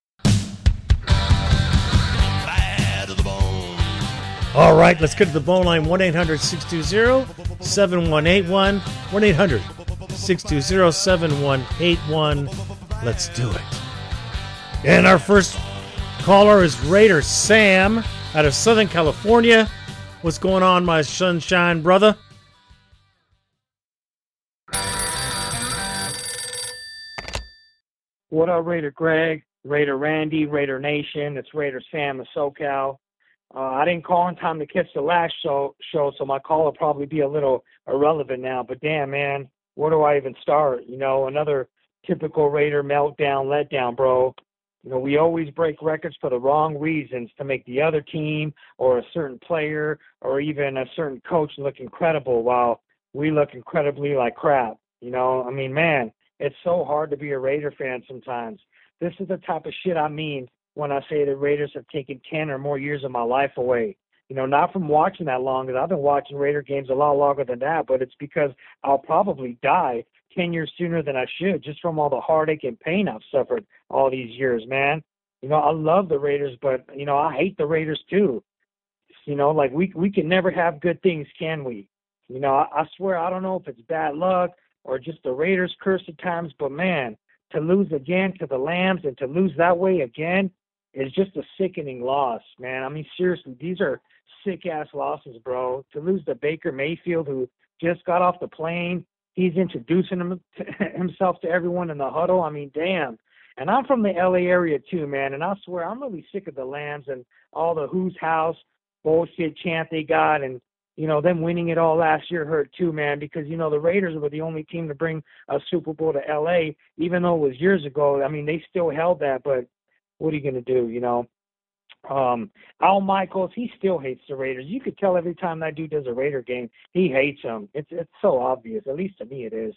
All right, let's get to the bone line 1 800 620 7181. 1 800 620 7181. Let's do it. And our first caller is Raider Sam out of Southern California. What's going on, my sunshine brother? What up, Raider Greg, Raider Randy, Raider Nation? It's Raider Sam of SoCal. Uh, I didn't call in time to catch the last show, show, so my call will probably be a little irrelevant now. But damn, man, where do I even start? You know, another typical Raider meltdown, letdown, bro. You know, we always break records for the wrong reasons to make the other team or a certain player or even a certain coach look incredible while we look incredibly like crap. You know, I mean, man, it's so hard to be a Raider fan sometimes. This is the type of shit I mean when I say the Raiders have taken 10 or more years of my life away. You know, not from watching that long, because I've been watching Raider games a lot longer than that, but it's because I'll probably die 10 years sooner than I should just from all the heartache and pain I've suffered all these years, man. You know, I love the Raiders, but, you know, I hate the Raiders too. You know, like we we can never have good things, can we? You know, I, I swear I don't know if it's bad luck or just the Raiders curse at times, but man, to lose again to the Lambs and to lose that way again is just a sickening loss, man. I mean, seriously, these are sick ass losses, bro. To lose to Baker Mayfield, who just got off the plane, he's introducing him to, himself to everyone in the huddle. I mean, damn. And I'm from the LA area too, man. And I swear, I'm really sick of the Lambs and all the Who's House bullshit chant they got, and you know them winning it all last year hurt too, man. Because you know the Raiders were the only team to bring a Super Bowl to LA, even though it was years ago. I mean, they still held that, but what are you going to do, you know? Um, Al Michaels, he still hates the Raiders. You could tell every time that dude does a Raider game, he hates them. It's it's so obvious. At least to me, it is.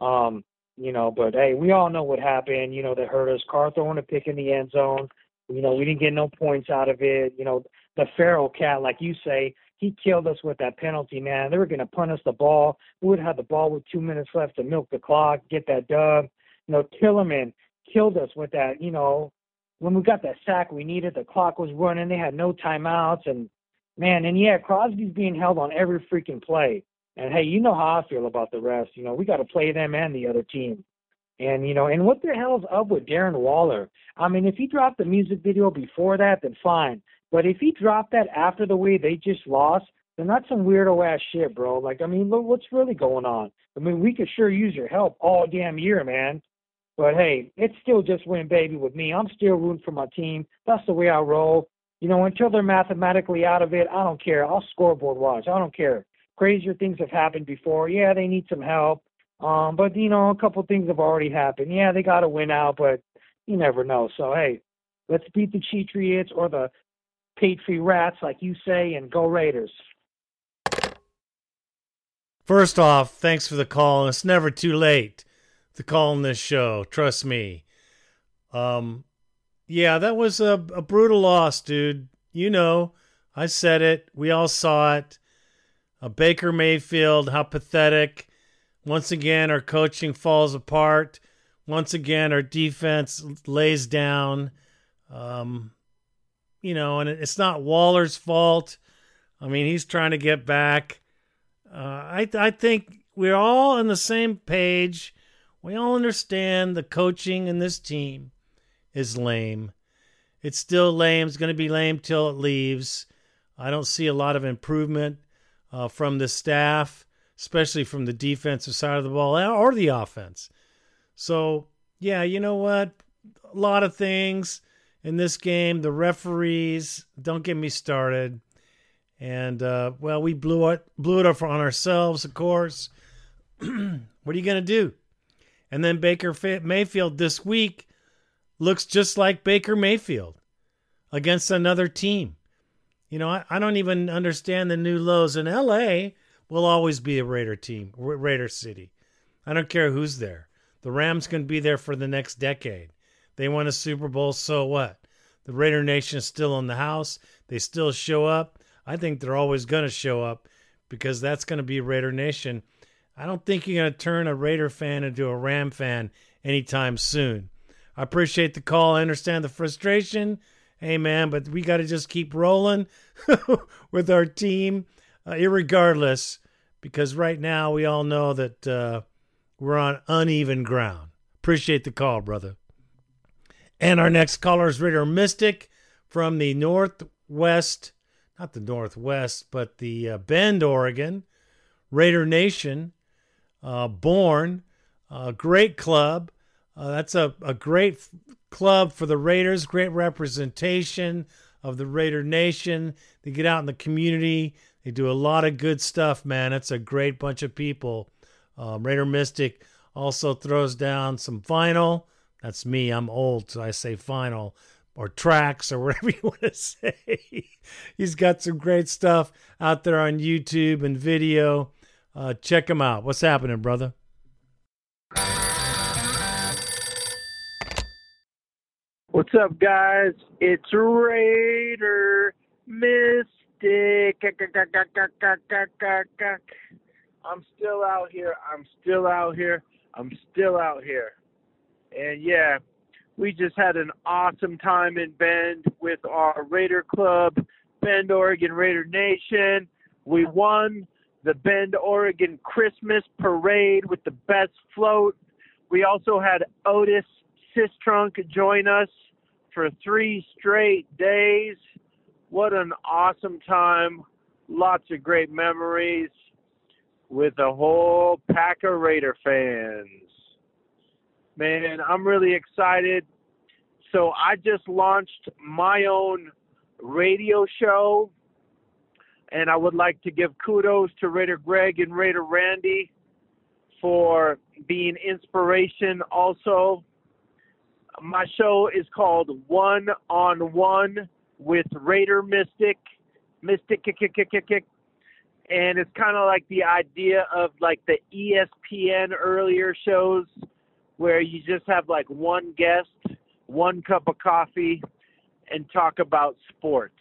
Um, you know, but hey, we all know what happened. You know, that hurt us. Carr throwing a pick in the end zone. You know, we didn't get no points out of it. You know, the feral cat, like you say, he killed us with that penalty, man. They were going to punt us the ball. We would have the ball with two minutes left to milk the clock, get that dub. You know, Tillman killed us with that, you know, when we got that sack we needed, the clock was running. They had no timeouts, and man, and yeah, Crosby's being held on every freaking play. And hey, you know how I feel about the rest. You know, we got to play them and the other team. And you know, and what the hell's up with Darren Waller? I mean, if he dropped the music video before that, then fine. But if he dropped that after the way they just lost, then that's some weirdo ass shit, bro. Like, I mean, look, what's really going on? I mean, we could sure use your help all damn year, man. But hey, it's still just win, baby, with me. I'm still rooting for my team. That's the way I roll. You know, until they're mathematically out of it, I don't care. I'll scoreboard watch. I don't care. Crazier things have happened before. Yeah, they need some help. Um, but you know, a couple things have already happened. Yeah, they got to win out, but you never know. So hey, let's beat the Cheatriots or the Patriot Rats, like you say, and go Raiders. First off, thanks for the call. It's never too late to call on this show. Trust me. Um, yeah, that was a, a brutal loss, dude. You know, I said it. We all saw it. A Baker Mayfield, how pathetic. Once again, our coaching falls apart. once again, our defense lays down. Um, you know, and it's not Waller's fault. I mean, he's trying to get back. Uh, I I think we're all on the same page. We all understand the coaching in this team is lame. It's still lame. It's going to be lame till it leaves. I don't see a lot of improvement uh, from the staff, especially from the defensive side of the ball or the offense. So, yeah, you know what? A lot of things in this game. The referees, don't get me started. And, uh, well, we blew it, blew it up on ourselves, of course. what are you going to do? And then Baker Mayfield this week looks just like Baker Mayfield against another team. You know, I, I don't even understand the new lows. In LA will always be a Raider team, Raider City. I don't care who's there. The Rams can be there for the next decade. They won a Super Bowl, so what? The Raider Nation is still in the house. They still show up. I think they're always going to show up because that's going to be Raider Nation. I don't think you're going to turn a Raider fan into a Ram fan anytime soon. I appreciate the call. I understand the frustration. Hey, man, but we got to just keep rolling with our team, uh, irregardless, because right now we all know that uh, we're on uneven ground. Appreciate the call, brother. And our next caller is Raider Mystic from the Northwest, not the Northwest, but the uh, Bend, Oregon. Raider Nation, uh, born, a great club. Uh, that's a, a great f- club for the Raiders, great representation of the Raider Nation. They get out in the community, they do a lot of good stuff, man. It's a great bunch of people. Um, Raider Mystic also throws down some vinyl. That's me. I'm old, so I say vinyl or tracks or whatever you want to say. He's got some great stuff out there on YouTube and video. Uh, check him out. What's happening, brother? What's up, guys? It's Raider Mystic. I'm still out here. I'm still out here. I'm still out here. And yeah, we just had an awesome time in Bend with our Raider Club, Bend, Oregon Raider Nation. We won the Bend, Oregon Christmas Parade with the best float. We also had Otis Sistrunk join us for three straight days. What an awesome time. Lots of great memories with a whole pack of Raider fans. Man, I'm really excited. So I just launched my own radio show, and I would like to give kudos to Raider Greg and Raider Randy for being inspiration also. My show is called One on One with Raider Mystic. Mystic kick kick kick kick kick and it's kind of like the idea of like the ESPN earlier shows where you just have like one guest, one cup of coffee, and talk about sports.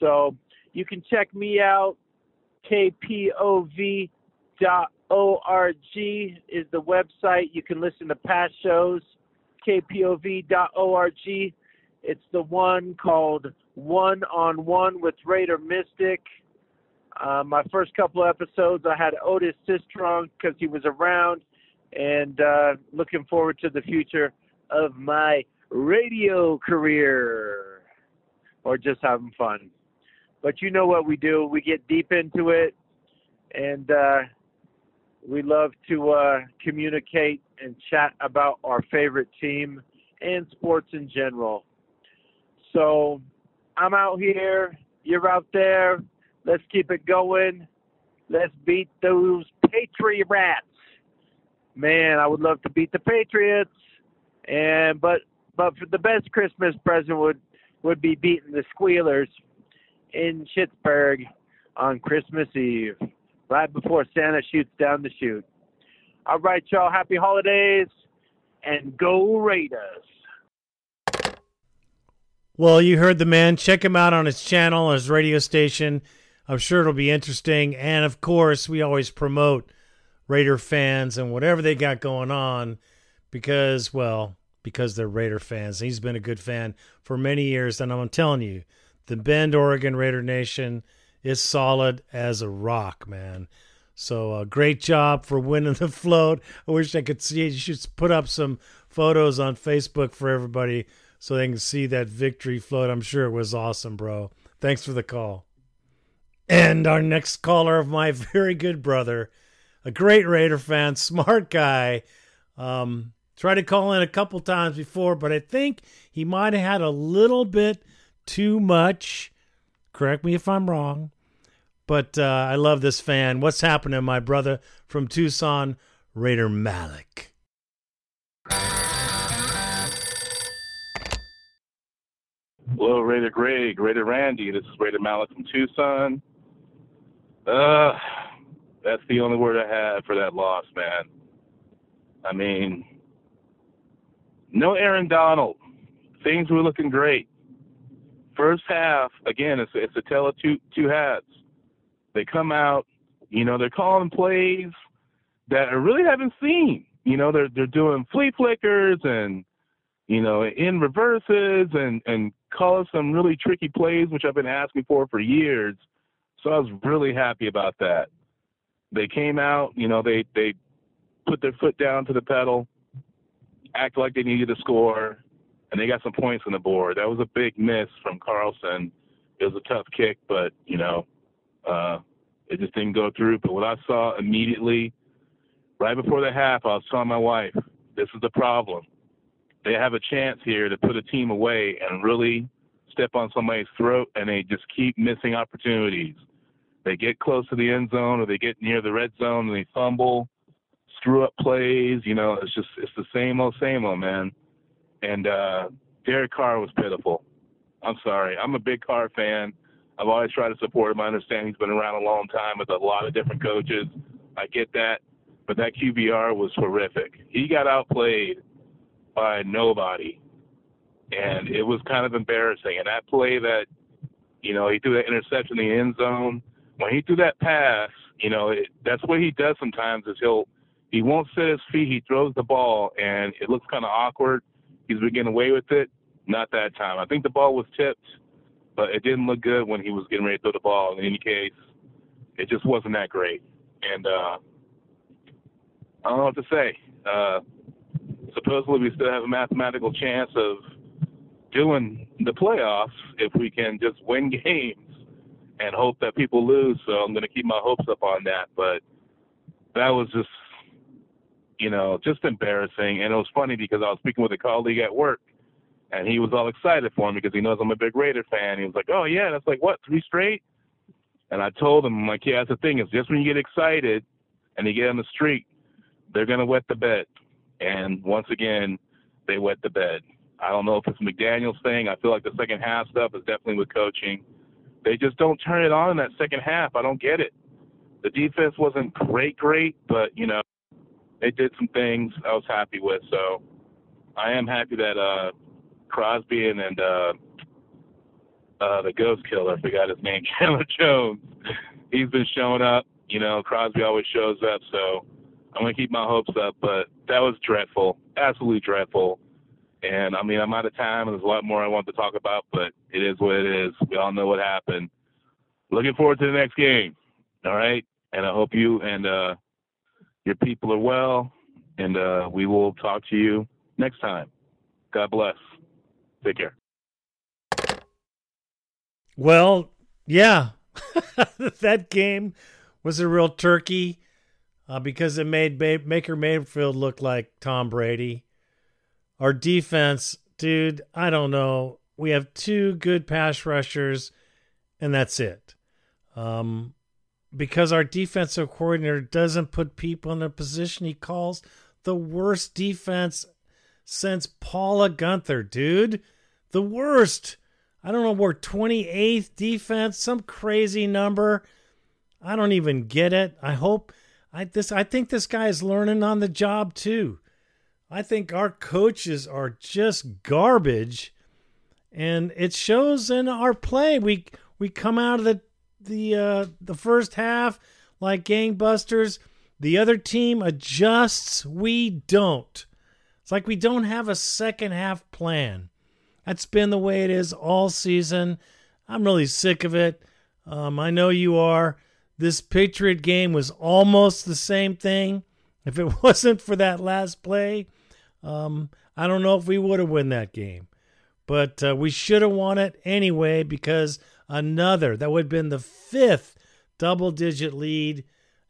So you can check me out. KPOV.org is the website. You can listen to past shows. KPOV.org. It's the one called One on One with Raider Mystic uh, my first couple of episodes, I had Otis Sistrunk because he was around, and uh, looking forward to the future of my radio career or just having fun. But you know what we do? We get deep into it, and uh, we love to uh, communicate and chat about our favorite team and sports in general. So I'm out here, you're out there Let's keep it going. Let's beat those Patriot rats. Man, I would love to beat the Patriots. And but but for the best Christmas present would would be beating the Squealers in Schittsburg on Christmas Eve, right before Santa shoots down the chute. All right, y'all. Happy holidays and go Raiders. Well, you heard the man. Check him out on his channel, on his radio station. I'm sure it'll be interesting. And of course, we always promote Raider fans and whatever they got going on because, well, because they're Raider fans. He's been a good fan for many years, and I'm telling you, the Bend, Oregon Raider Nation is solid as a rock, man. So uh, great job for winning the float. I wish I could see it. You should put up some photos on Facebook for everybody so they can see that victory float. I'm sure it was awesome, bro. Thanks for the call. And our next caller of my very good brother, a great Raider fan, smart guy. Um, tried to call in a couple times before, but I think he might have had a little bit too much. Correct me if I'm wrong. But uh, I love this fan. What's happening, my brother from Tucson, Raider Malik? Hello, Raider Greg, Raider Randy. This is Raider Malik from Tucson. Uh, that's the only word I have for that loss, man. I mean, no Aaron Donald. Things were looking great. First half, again, it's it's a tale of two two halves. They come out, you know, they're calling plays that I really haven't seen. You know, they're they're doing flea flickers and you know in reverses and and calling some really tricky plays, which I've been asking for for years. So I was really happy about that. They came out, you know, they they put their foot down to the pedal, act like they needed to score, and they got some points on the board. That was a big miss from Carlson. It was a tough kick, but you know, uh, it just didn't go through. But what I saw immediately, right before the half, I was telling my wife, "This is the problem. They have a chance here to put a team away and really step on somebody's throat, and they just keep missing opportunities. They get close to the end zone, or they get near the red zone, and they fumble, screw up plays. You know, it's just it's the same old, same old, man." And uh, Derek Carr was pitiful. I'm sorry. I'm a big Carr fan. I've always tried to support him. I understand he's been around a long time with a lot of different coaches. I get that. But that QBR was horrific. He got outplayed by nobody. And it was kind of embarrassing. And that play that, you know, he threw that interception in the end zone, when he threw that pass, you know, it, that's what he does sometimes is he'll, he won't set his feet. He throws the ball and it looks kind of awkward. He's been getting away with it. Not that time. I think the ball was tipped but it didn't look good when he was getting ready to throw the ball. In any case, it just wasn't that great. And uh, I don't know what to say. Uh, supposedly, we still have a mathematical chance of doing the playoffs if we can just win games and hope that people lose. So I'm going to keep my hopes up on that. But that was just, you know, just embarrassing. And it was funny because I was speaking with a colleague at work and he was all excited for him because he knows I'm a big Raider fan. He was like, "Oh yeah, that's like what three straight?" And I told him, I'm like, "Yeah, that's the thing. Is just when you get excited and you get on the street, they're gonna wet the bed." And once again, they wet the bed. I don't know if it's McDaniels' thing. I feel like the second half stuff is definitely with coaching. They just don't turn it on in that second half. I don't get it. The defense wasn't great, great, but you know, they did some things I was happy with. So I am happy that uh Crosby and, and uh, uh, the Ghost Killer, I forgot his name, Chandler Jones. He's been showing up. You know, Crosby always shows up, so I'm gonna keep my hopes up. But that was dreadful, absolutely dreadful. And I mean, I'm out of time, and there's a lot more I want to talk about, but it is what it is. We all know what happened. Looking forward to the next game. All right, and I hope you and uh, your people are well, and uh, we will talk to you next time. God bless. Take care. Well, yeah, that game was a real turkey uh, because it made Baker Mayfield look like Tom Brady. Our defense, dude, I don't know. We have two good pass rushers, and that's it. Um, because our defensive coordinator doesn't put people in the position he calls the worst defense since Paula Guenther, dude. The worst. I don't know, we're 28th defense, some crazy number. I don't even get it. I hope I this I think this guy is learning on the job too. I think our coaches are just garbage and it shows in our play. We we come out of the the uh the first half like gangbusters. The other team adjusts, we don't. It's like we don't have a second half plan. That's been the way it is all season. I'm really sick of it. Um, I know you are. This Patriot game was almost the same thing. If it wasn't for that last play, um, I don't know if we would have won that game. But uh, we should have won it anyway because another, that would have been the fifth double digit lead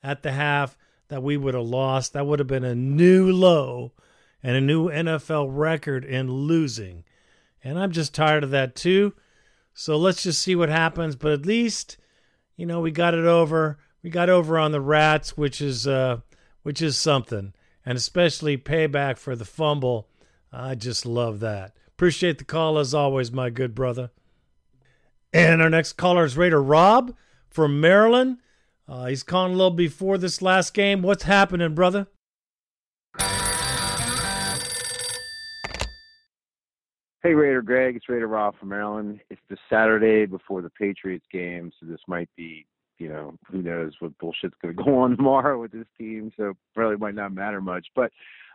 at the half that we would have lost. That would have been a new low and a new NFL record in losing. And I'm just tired of that too. So let's just see what happens. But at least, you know, we got it over. We got over on the rats, which is uh, which is something, and especially payback for the fumble. I just love that. Appreciate the call as always, my good brother. And our next caller is Raider Rob from Maryland. Uh, he's calling a little before this last game. What's happening, brother? Hey, Raider Greg. It's Raider Rob from Maryland. It's the Saturday before the Patriots game, so this might be, you know, who knows what bullshit's going to go on tomorrow with this team, so probably might not matter much. But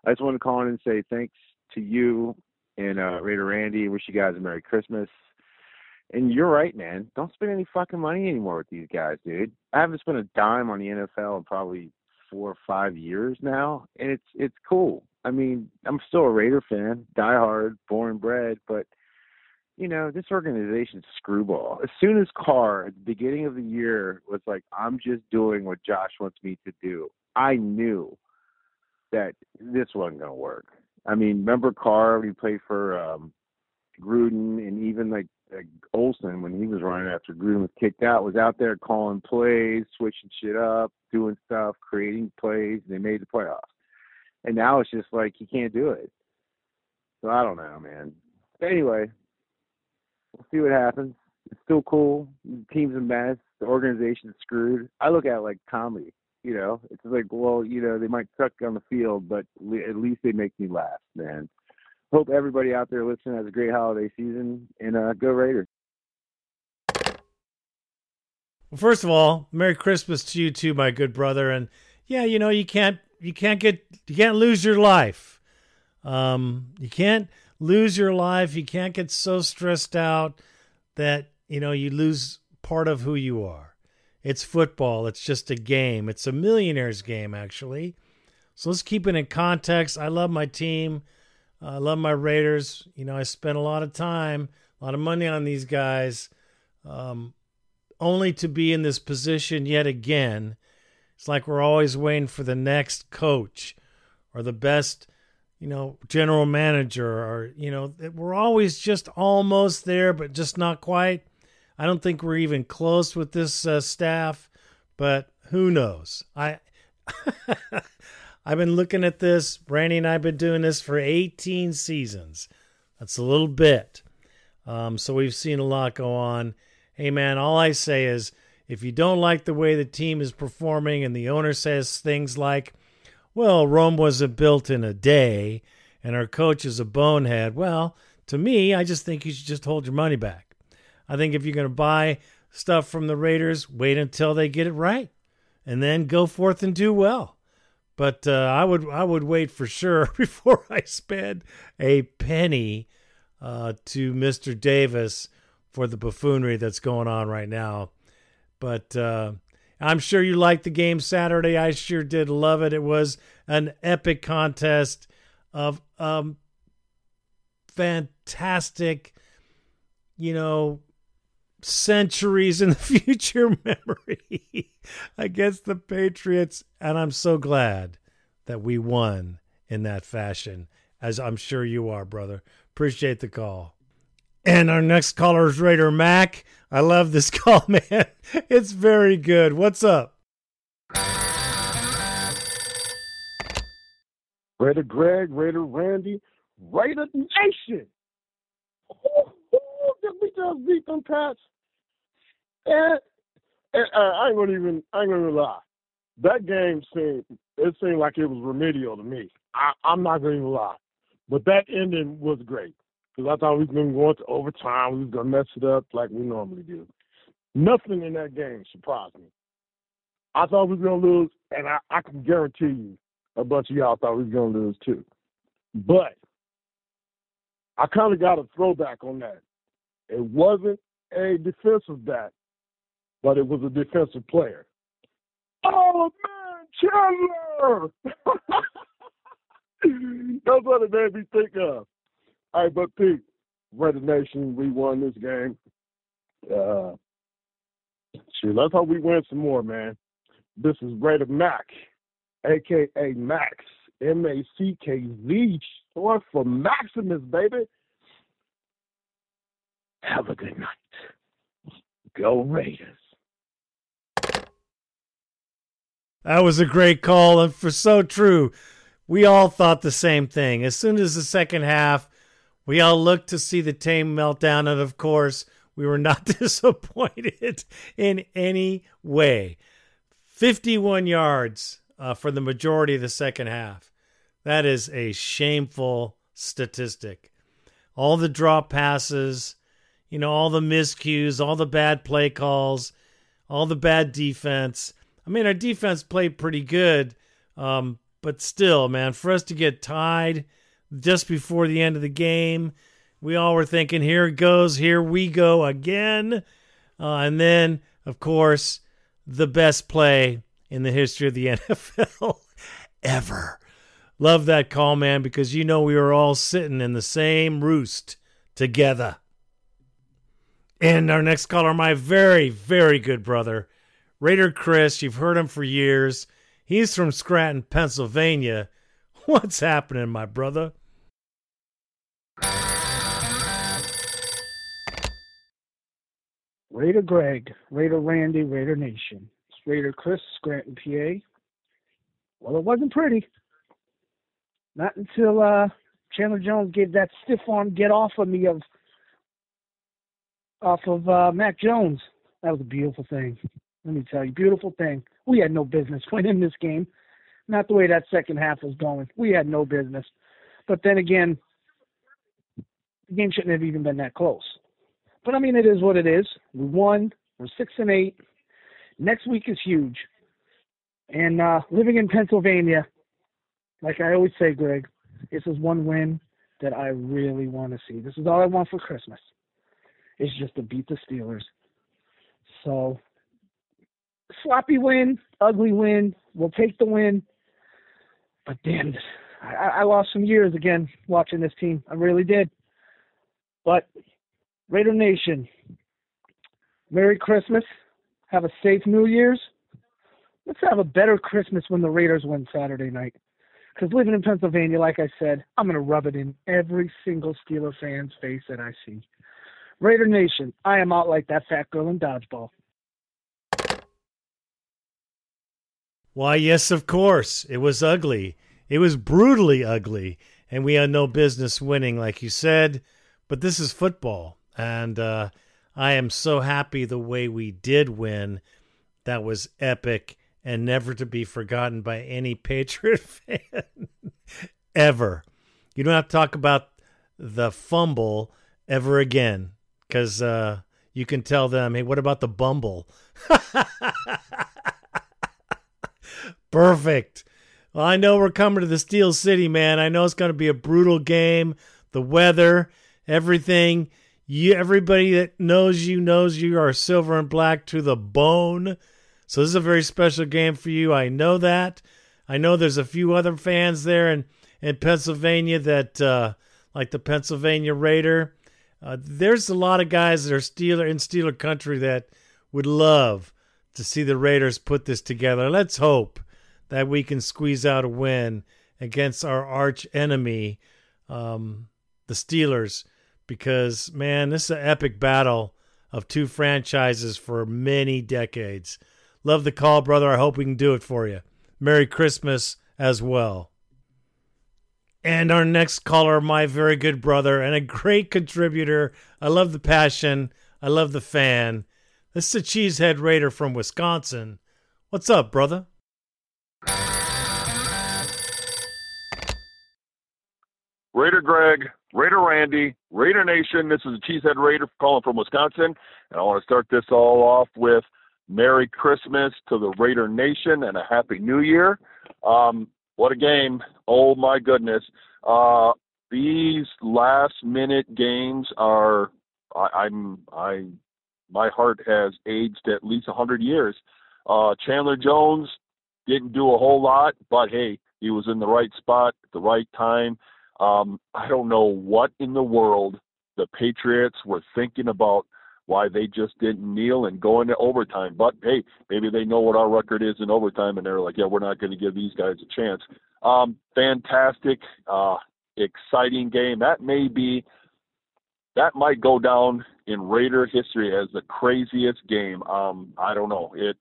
I just want to call in and say thanks to you and uh, Raider Randy. Wish you guys a Merry Christmas. And you're right, man. Don't spend any fucking money anymore with these guys, dude. I haven't spent a dime on the NFL in probably four or five years now, and it's it's cool. I mean, I'm still a Raider fan, diehard, born and bred, but you know, this organization's screwball. As soon as Carr at the beginning of the year was like, I'm just doing what Josh wants me to do, I knew that this wasn't gonna work. I mean, remember Carr when he played for um Gruden and even like, like Olson when he was running after Gruden was kicked out was out there calling plays, switching shit up, doing stuff, creating plays, they made the playoffs. And now it's just like he can't do it. So I don't know, man. But anyway, we'll see what happens. It's still cool. The team's a mess. The organization's screwed. I look at it like comedy. You know, it's like, well, you know, they might suck on the field, but at least they make me laugh, man hope everybody out there listening has a great holiday season and uh, go Raiders. Well, first of all, Merry Christmas to you too, my good brother. And yeah, you know, you can't you can't get you can't lose your life. Um, you can't lose your life. You can't get so stressed out that you know you lose part of who you are. It's football. It's just a game. It's a millionaire's game, actually. So let's keep it in context. I love my team. I love my Raiders. You know, I spent a lot of time, a lot of money on these guys, um, only to be in this position yet again. It's like we're always waiting for the next coach or the best, you know, general manager, or, you know, we're always just almost there, but just not quite. I don't think we're even close with this uh, staff, but who knows? I. I've been looking at this. Randy and I have been doing this for 18 seasons. That's a little bit. Um, so we've seen a lot go on. Hey, man, all I say is if you don't like the way the team is performing and the owner says things like, well, Rome wasn't built in a day and our coach is a bonehead, well, to me, I just think you should just hold your money back. I think if you're going to buy stuff from the Raiders, wait until they get it right and then go forth and do well. But uh, I would I would wait for sure before I spend a penny uh, to Mr. Davis for the buffoonery that's going on right now. But uh, I'm sure you liked the game Saturday. I sure did love it. It was an epic contest of um, fantastic, you know, centuries in the future memory against the Patriots. And I'm so glad that we won in that fashion, as I'm sure you are, brother. Appreciate the call. And our next caller is Raider Mac. I love this call, man. It's very good. What's up? Raider Greg, Raider Randy, Raider Nation. Ooh, we just beat them Pats? And, and uh, I ain't gonna even I ain't gonna lie. That game seemed it seemed like it was remedial to me. I, I'm not gonna even lie, but that ending was great because I thought we was gonna go overtime. We was gonna mess it up like we normally do. Nothing in that game surprised me. I thought we was gonna lose, and I, I can guarantee you, a bunch of y'all thought we was gonna lose too. But I kind of got a throwback on that. It wasn't a defensive back, but it was a defensive player. Oh man, Chandler! That's what it made me think of. All right, but Pete, Raider Nation, we won this game. Uh, shoot, let's hope we win some more, man. This is Raider Mac, aka Max, M A C K Z, short for Maximus, baby. Have a good night. Go Raiders. That was a great call, and for so true. We all thought the same thing. As soon as the second half, we all looked to see the team meltdown, and of course, we were not disappointed in any way. 51 yards uh, for the majority of the second half. That is a shameful statistic. All the drop passes, you know, all the miscues, all the bad play calls, all the bad defense. I mean, our defense played pretty good, um, but still, man, for us to get tied just before the end of the game, we all were thinking, here it goes, here we go again. Uh, and then, of course, the best play in the history of the NFL ever. Love that call, man, because you know we were all sitting in the same roost together. And our next caller, my very, very good brother, Raider Chris. You've heard him for years. He's from Scranton, Pennsylvania. What's happening, my brother? Raider Greg, Raider Randy, Raider Nation. It's Raider Chris, Scranton, PA. Well, it wasn't pretty. Not until uh, Chandler Jones gave that stiff arm get off of me of off of uh, Mac Jones. That was a beautiful thing. Let me tell you, beautiful thing. We had no business winning this game. Not the way that second half was going. We had no business. But then again, the game shouldn't have even been that close. But I mean, it is what it is. We won. We're six and eight. Next week is huge. And uh, living in Pennsylvania, like I always say, Greg, this is one win that I really want to see. This is all I want for Christmas. Is just to beat the Steelers. So sloppy win, ugly win. We'll take the win. But damn, I, I lost some years again watching this team. I really did. But Raider Nation, Merry Christmas. Have a safe New Year's. Let's have a better Christmas when the Raiders win Saturday night. Because living in Pennsylvania, like I said, I'm going to rub it in every single Steeler fan's face that I see. Raider Nation, I am out like that fat girl in dodgeball. Why, yes, of course. It was ugly. It was brutally ugly. And we had no business winning, like you said. But this is football. And uh, I am so happy the way we did win. That was epic and never to be forgotten by any Patriot fan ever. You don't have to talk about the fumble ever again because uh, you can tell them, hey, what about the bumble? Perfect. Well, I know we're coming to the Steel City, man. I know it's going to be a brutal game. The weather, everything. You, everybody that knows you knows you are silver and black to the bone. So this is a very special game for you. I know that. I know there's a few other fans there in in Pennsylvania that uh, like the Pennsylvania Raider. Uh, there's a lot of guys that are Steeler in Steeler country that would love to see the Raiders put this together. Let's hope that we can squeeze out a win against our arch enemy, um, the Steelers, because man, this is an epic battle of two franchises for many decades. Love the call, brother. I hope we can do it for you. Merry Christmas as well. And our next caller, my very good brother and a great contributor. I love the passion. I love the fan. This is a Cheesehead Raider from Wisconsin. What's up, brother? Raider Greg, Raider Randy, Raider Nation. This is a Cheesehead Raider calling from Wisconsin, and I want to start this all off with Merry Christmas to the Raider Nation and a Happy New Year. Um, what a game! Oh my goodness! Uh, these last minute games are, I, I'm, I, my heart has aged at least a hundred years. Uh, Chandler Jones didn't do a whole lot, but hey, he was in the right spot at the right time. Um, I don't know what in the world the Patriots were thinking about why they just didn't kneel and go into overtime. But hey, maybe they know what our record is in overtime, and they're like, yeah, we're not going to give these guys a chance. Um, fantastic, uh, exciting game. That may be, that might go down in Raider history as the craziest game. Um, I don't know. It,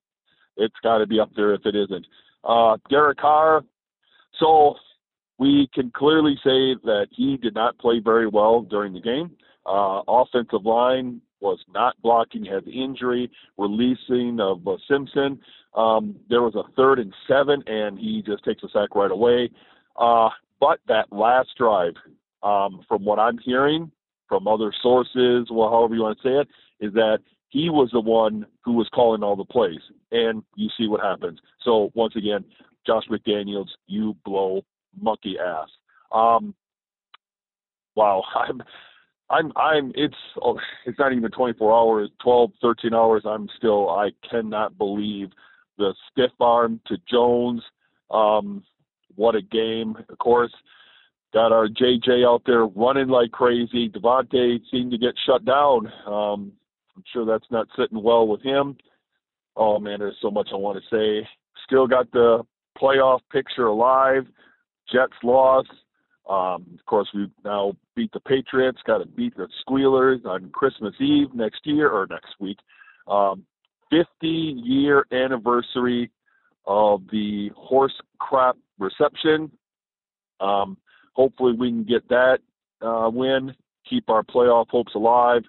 it's got to be up there if it isn't. Uh, Derek Carr. So we can clearly say that he did not play very well during the game. Uh, offensive line was not blocking, had injury, releasing of uh, Simpson. Um, there was a third and seven, and he just takes a sack right away. Uh, but that last drive, um, from what I'm hearing from other sources, well, however you want to say it, is that he was the one who was calling all the plays, and you see what happens. So once again, Josh McDaniels, you blow monkey ass. Um, wow, I'm I'm I'm it's oh, it's not even 24 hours, 12, 13 hours. I'm still I cannot believe the stiff arm to Jones. Um, what a game! Of course, got our JJ out there running like crazy. Davante seemed to get shut down. Um, I'm sure that's not sitting well with him. Oh man, there's so much I want to say. Still got the playoff picture alive. Jets lost. Um, of course, we now beat the Patriots. Got to beat the Squealers on Christmas Eve next year or next week. Um, 50 year anniversary of the horse crap reception. Um, hopefully, we can get that uh, win, keep our playoff hopes alive.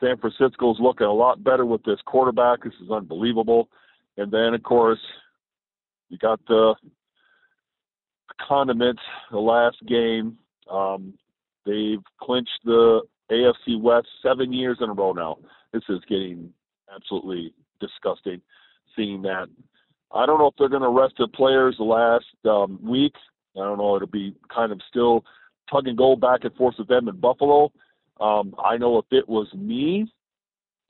San Francisco's looking a lot better with this quarterback. This is unbelievable. And then, of course, you got the condiment the last game. Um, they've clinched the AFC West seven years in a row now. This is getting absolutely disgusting seeing that. I don't know if they're going to rest the players the last um, week. I don't know. It'll be kind of still tug and go back and forth with them in Buffalo. Um, I know if it was me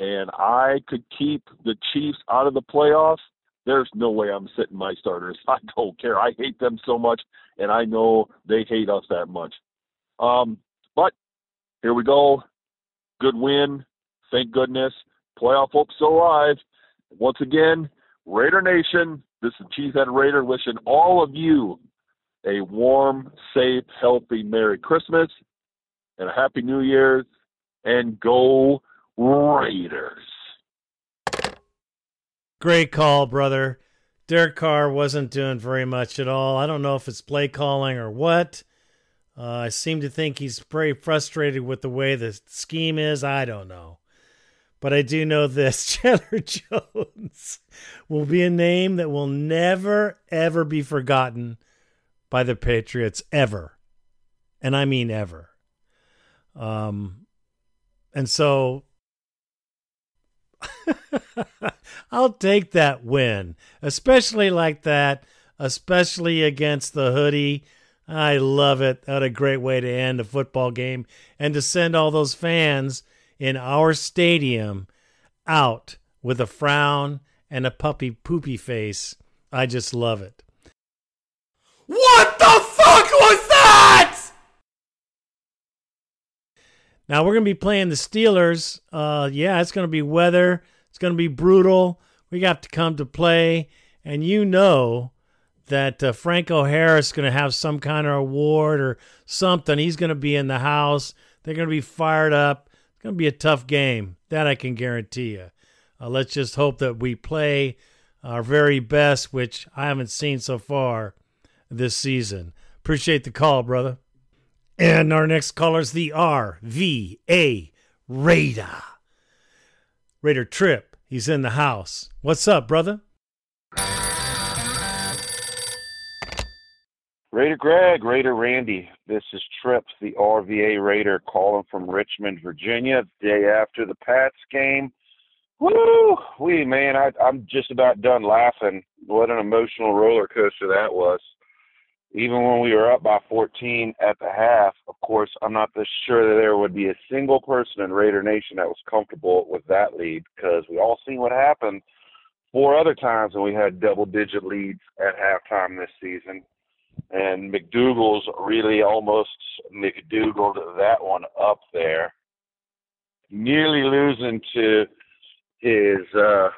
and I could keep the Chiefs out of the playoffs, there's no way I'm sitting my starters. I don't care. I hate them so much, and I know they hate us that much. Um, but here we go. Good win. Thank goodness. Playoff hopes still alive. Once again, Raider Nation, this is Cheesehead Raider wishing all of you a warm, safe, healthy Merry Christmas and a Happy New Year's. And go Raiders. Great call, brother. Derek Carr wasn't doing very much at all. I don't know if it's play calling or what. Uh, I seem to think he's very frustrated with the way the scheme is. I don't know. But I do know this Chandler Jones will be a name that will never, ever be forgotten by the Patriots, ever. And I mean ever. Um, and so I'll take that win, especially like that, especially against the hoodie. I love it. What a great way to end a football game and to send all those fans in our stadium out with a frown and a puppy poopy face. I just love it. What the fuck Now we're going to be playing the Steelers. Uh, yeah, it's going to be weather. It's going to be brutal. We got to come to play, and you know that uh, Franco Harris is going to have some kind of award or something. He's going to be in the house. They're going to be fired up. It's going to be a tough game. That I can guarantee you. Uh, let's just hope that we play our very best, which I haven't seen so far this season. Appreciate the call, brother. And our next caller is the RVA Raider. Raider Trip. He's in the house. What's up, brother? Raider Greg, Raider Randy. This is Trip, the RVA Raider, calling from Richmond, Virginia, the day after the Pats game. Woo! Wee, man, I, I'm just about done laughing. What an emotional roller coaster that was. Even when we were up by 14 at the half, of course, I'm not the sure that there would be a single person in Raider Nation that was comfortable with that lead because we all seen what happened four other times when we had double digit leads at halftime this season. And McDougal's really almost McDougaled that one up there. Nearly losing to his uh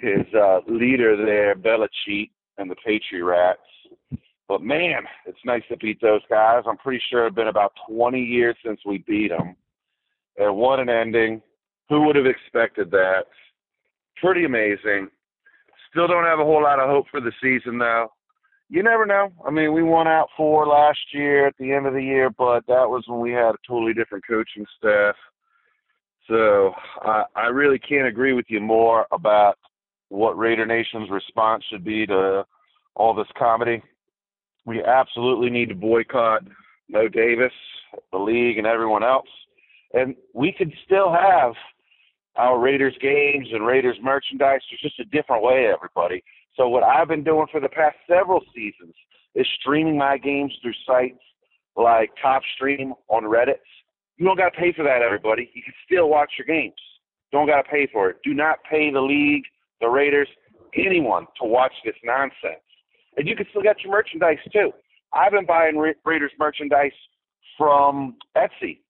his uh leader there, Belichick and the Patriot Rats. But man, it's nice to beat those guys. I'm pretty sure it's been about 20 years since we beat them. And what an ending. Who would have expected that? Pretty amazing. Still don't have a whole lot of hope for the season, though. You never know. I mean, we won out four last year at the end of the year, but that was when we had a totally different coaching staff. So I, I really can't agree with you more about what Raider Nation's response should be to all this comedy. We absolutely need to boycott Mo Davis, the league, and everyone else. And we could still have our Raiders games and Raiders merchandise. There's just a different way, everybody. So what I've been doing for the past several seasons is streaming my games through sites like Top Stream on Reddit. You don't got to pay for that, everybody. You can still watch your games. Don't got to pay for it. Do not pay the league, the Raiders, anyone to watch this nonsense. And you can still get your merchandise too. I've been buying Ra- Raiders merchandise from Etsy,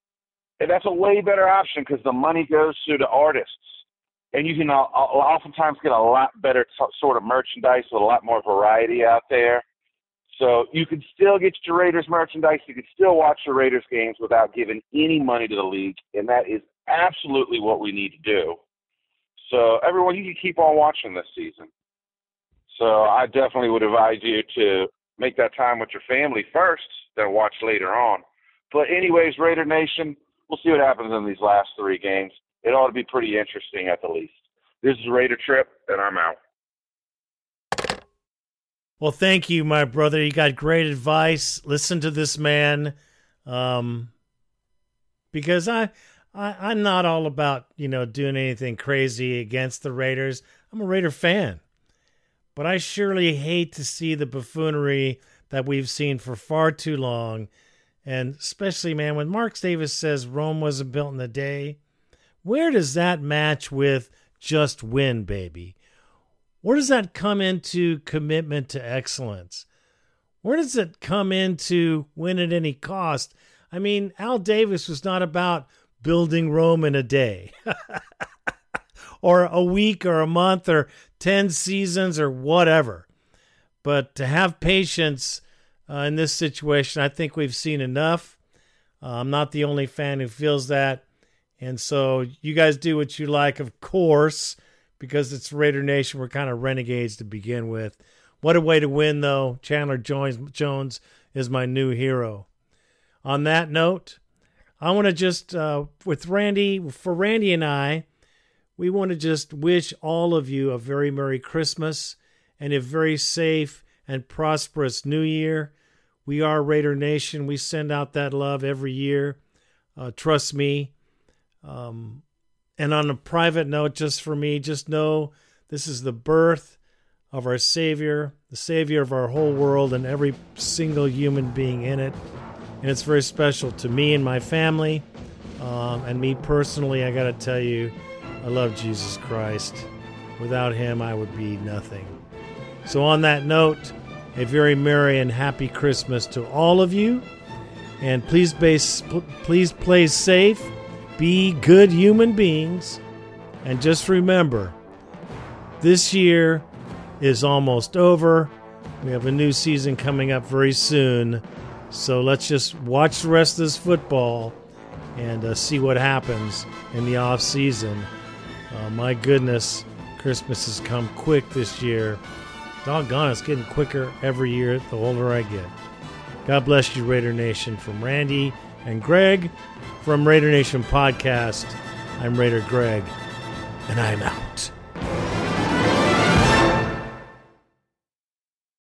and that's a way better option because the money goes to the artists, and you can uh, oftentimes get a lot better t- sort of merchandise with a lot more variety out there. So you can still get your Raiders merchandise. You can still watch your Raiders games without giving any money to the league, and that is absolutely what we need to do. So everyone, you can keep on watching this season. So I definitely would advise you to make that time with your family first, then watch later on. But anyways, Raider Nation, we'll see what happens in these last three games. It ought to be pretty interesting at the least. This is Raider Trip, and I'm out. Well, thank you, my brother. You got great advice. Listen to this man, um, because I, I, I'm not all about you know doing anything crazy against the Raiders. I'm a Raider fan, but I surely hate to see the buffoonery that we've seen for far too long, and especially, man, when Mark Davis says Rome wasn't built in a day, where does that match with just win, baby? Where does that come into commitment to excellence? Where does it come into win at any cost? I mean, Al Davis was not about building Rome in a day or a week or a month or 10 seasons or whatever. But to have patience uh, in this situation, I think we've seen enough. Uh, I'm not the only fan who feels that. And so you guys do what you like, of course because it's Raider Nation. We're kind of renegades to begin with. What a way to win, though. Chandler Jones, is my new hero. On that note, I want to just, uh, with Randy, for Randy and I, we want to just wish all of you a very Merry Christmas and a very safe and prosperous New Year. We are Raider Nation. We send out that love every year. Uh, trust me. Um, and on a private note, just for me, just know this is the birth of our Savior, the Savior of our whole world and every single human being in it. And it's very special to me and my family. Um, and me personally, I got to tell you, I love Jesus Christ. Without him, I would be nothing. So, on that note, a very merry and happy Christmas to all of you. And please, base, please play safe be good human beings. And just remember, this year is almost over. We have a new season coming up very soon. So let's just watch the rest of this football and uh, see what happens in the off season. Uh, my goodness, Christmas has come quick this year. Doggone, it's getting quicker every year the older I get. God bless you, Raider Nation. From Randy and Greg, from Raider Nation Podcast, I'm Raider Greg, and I'm out.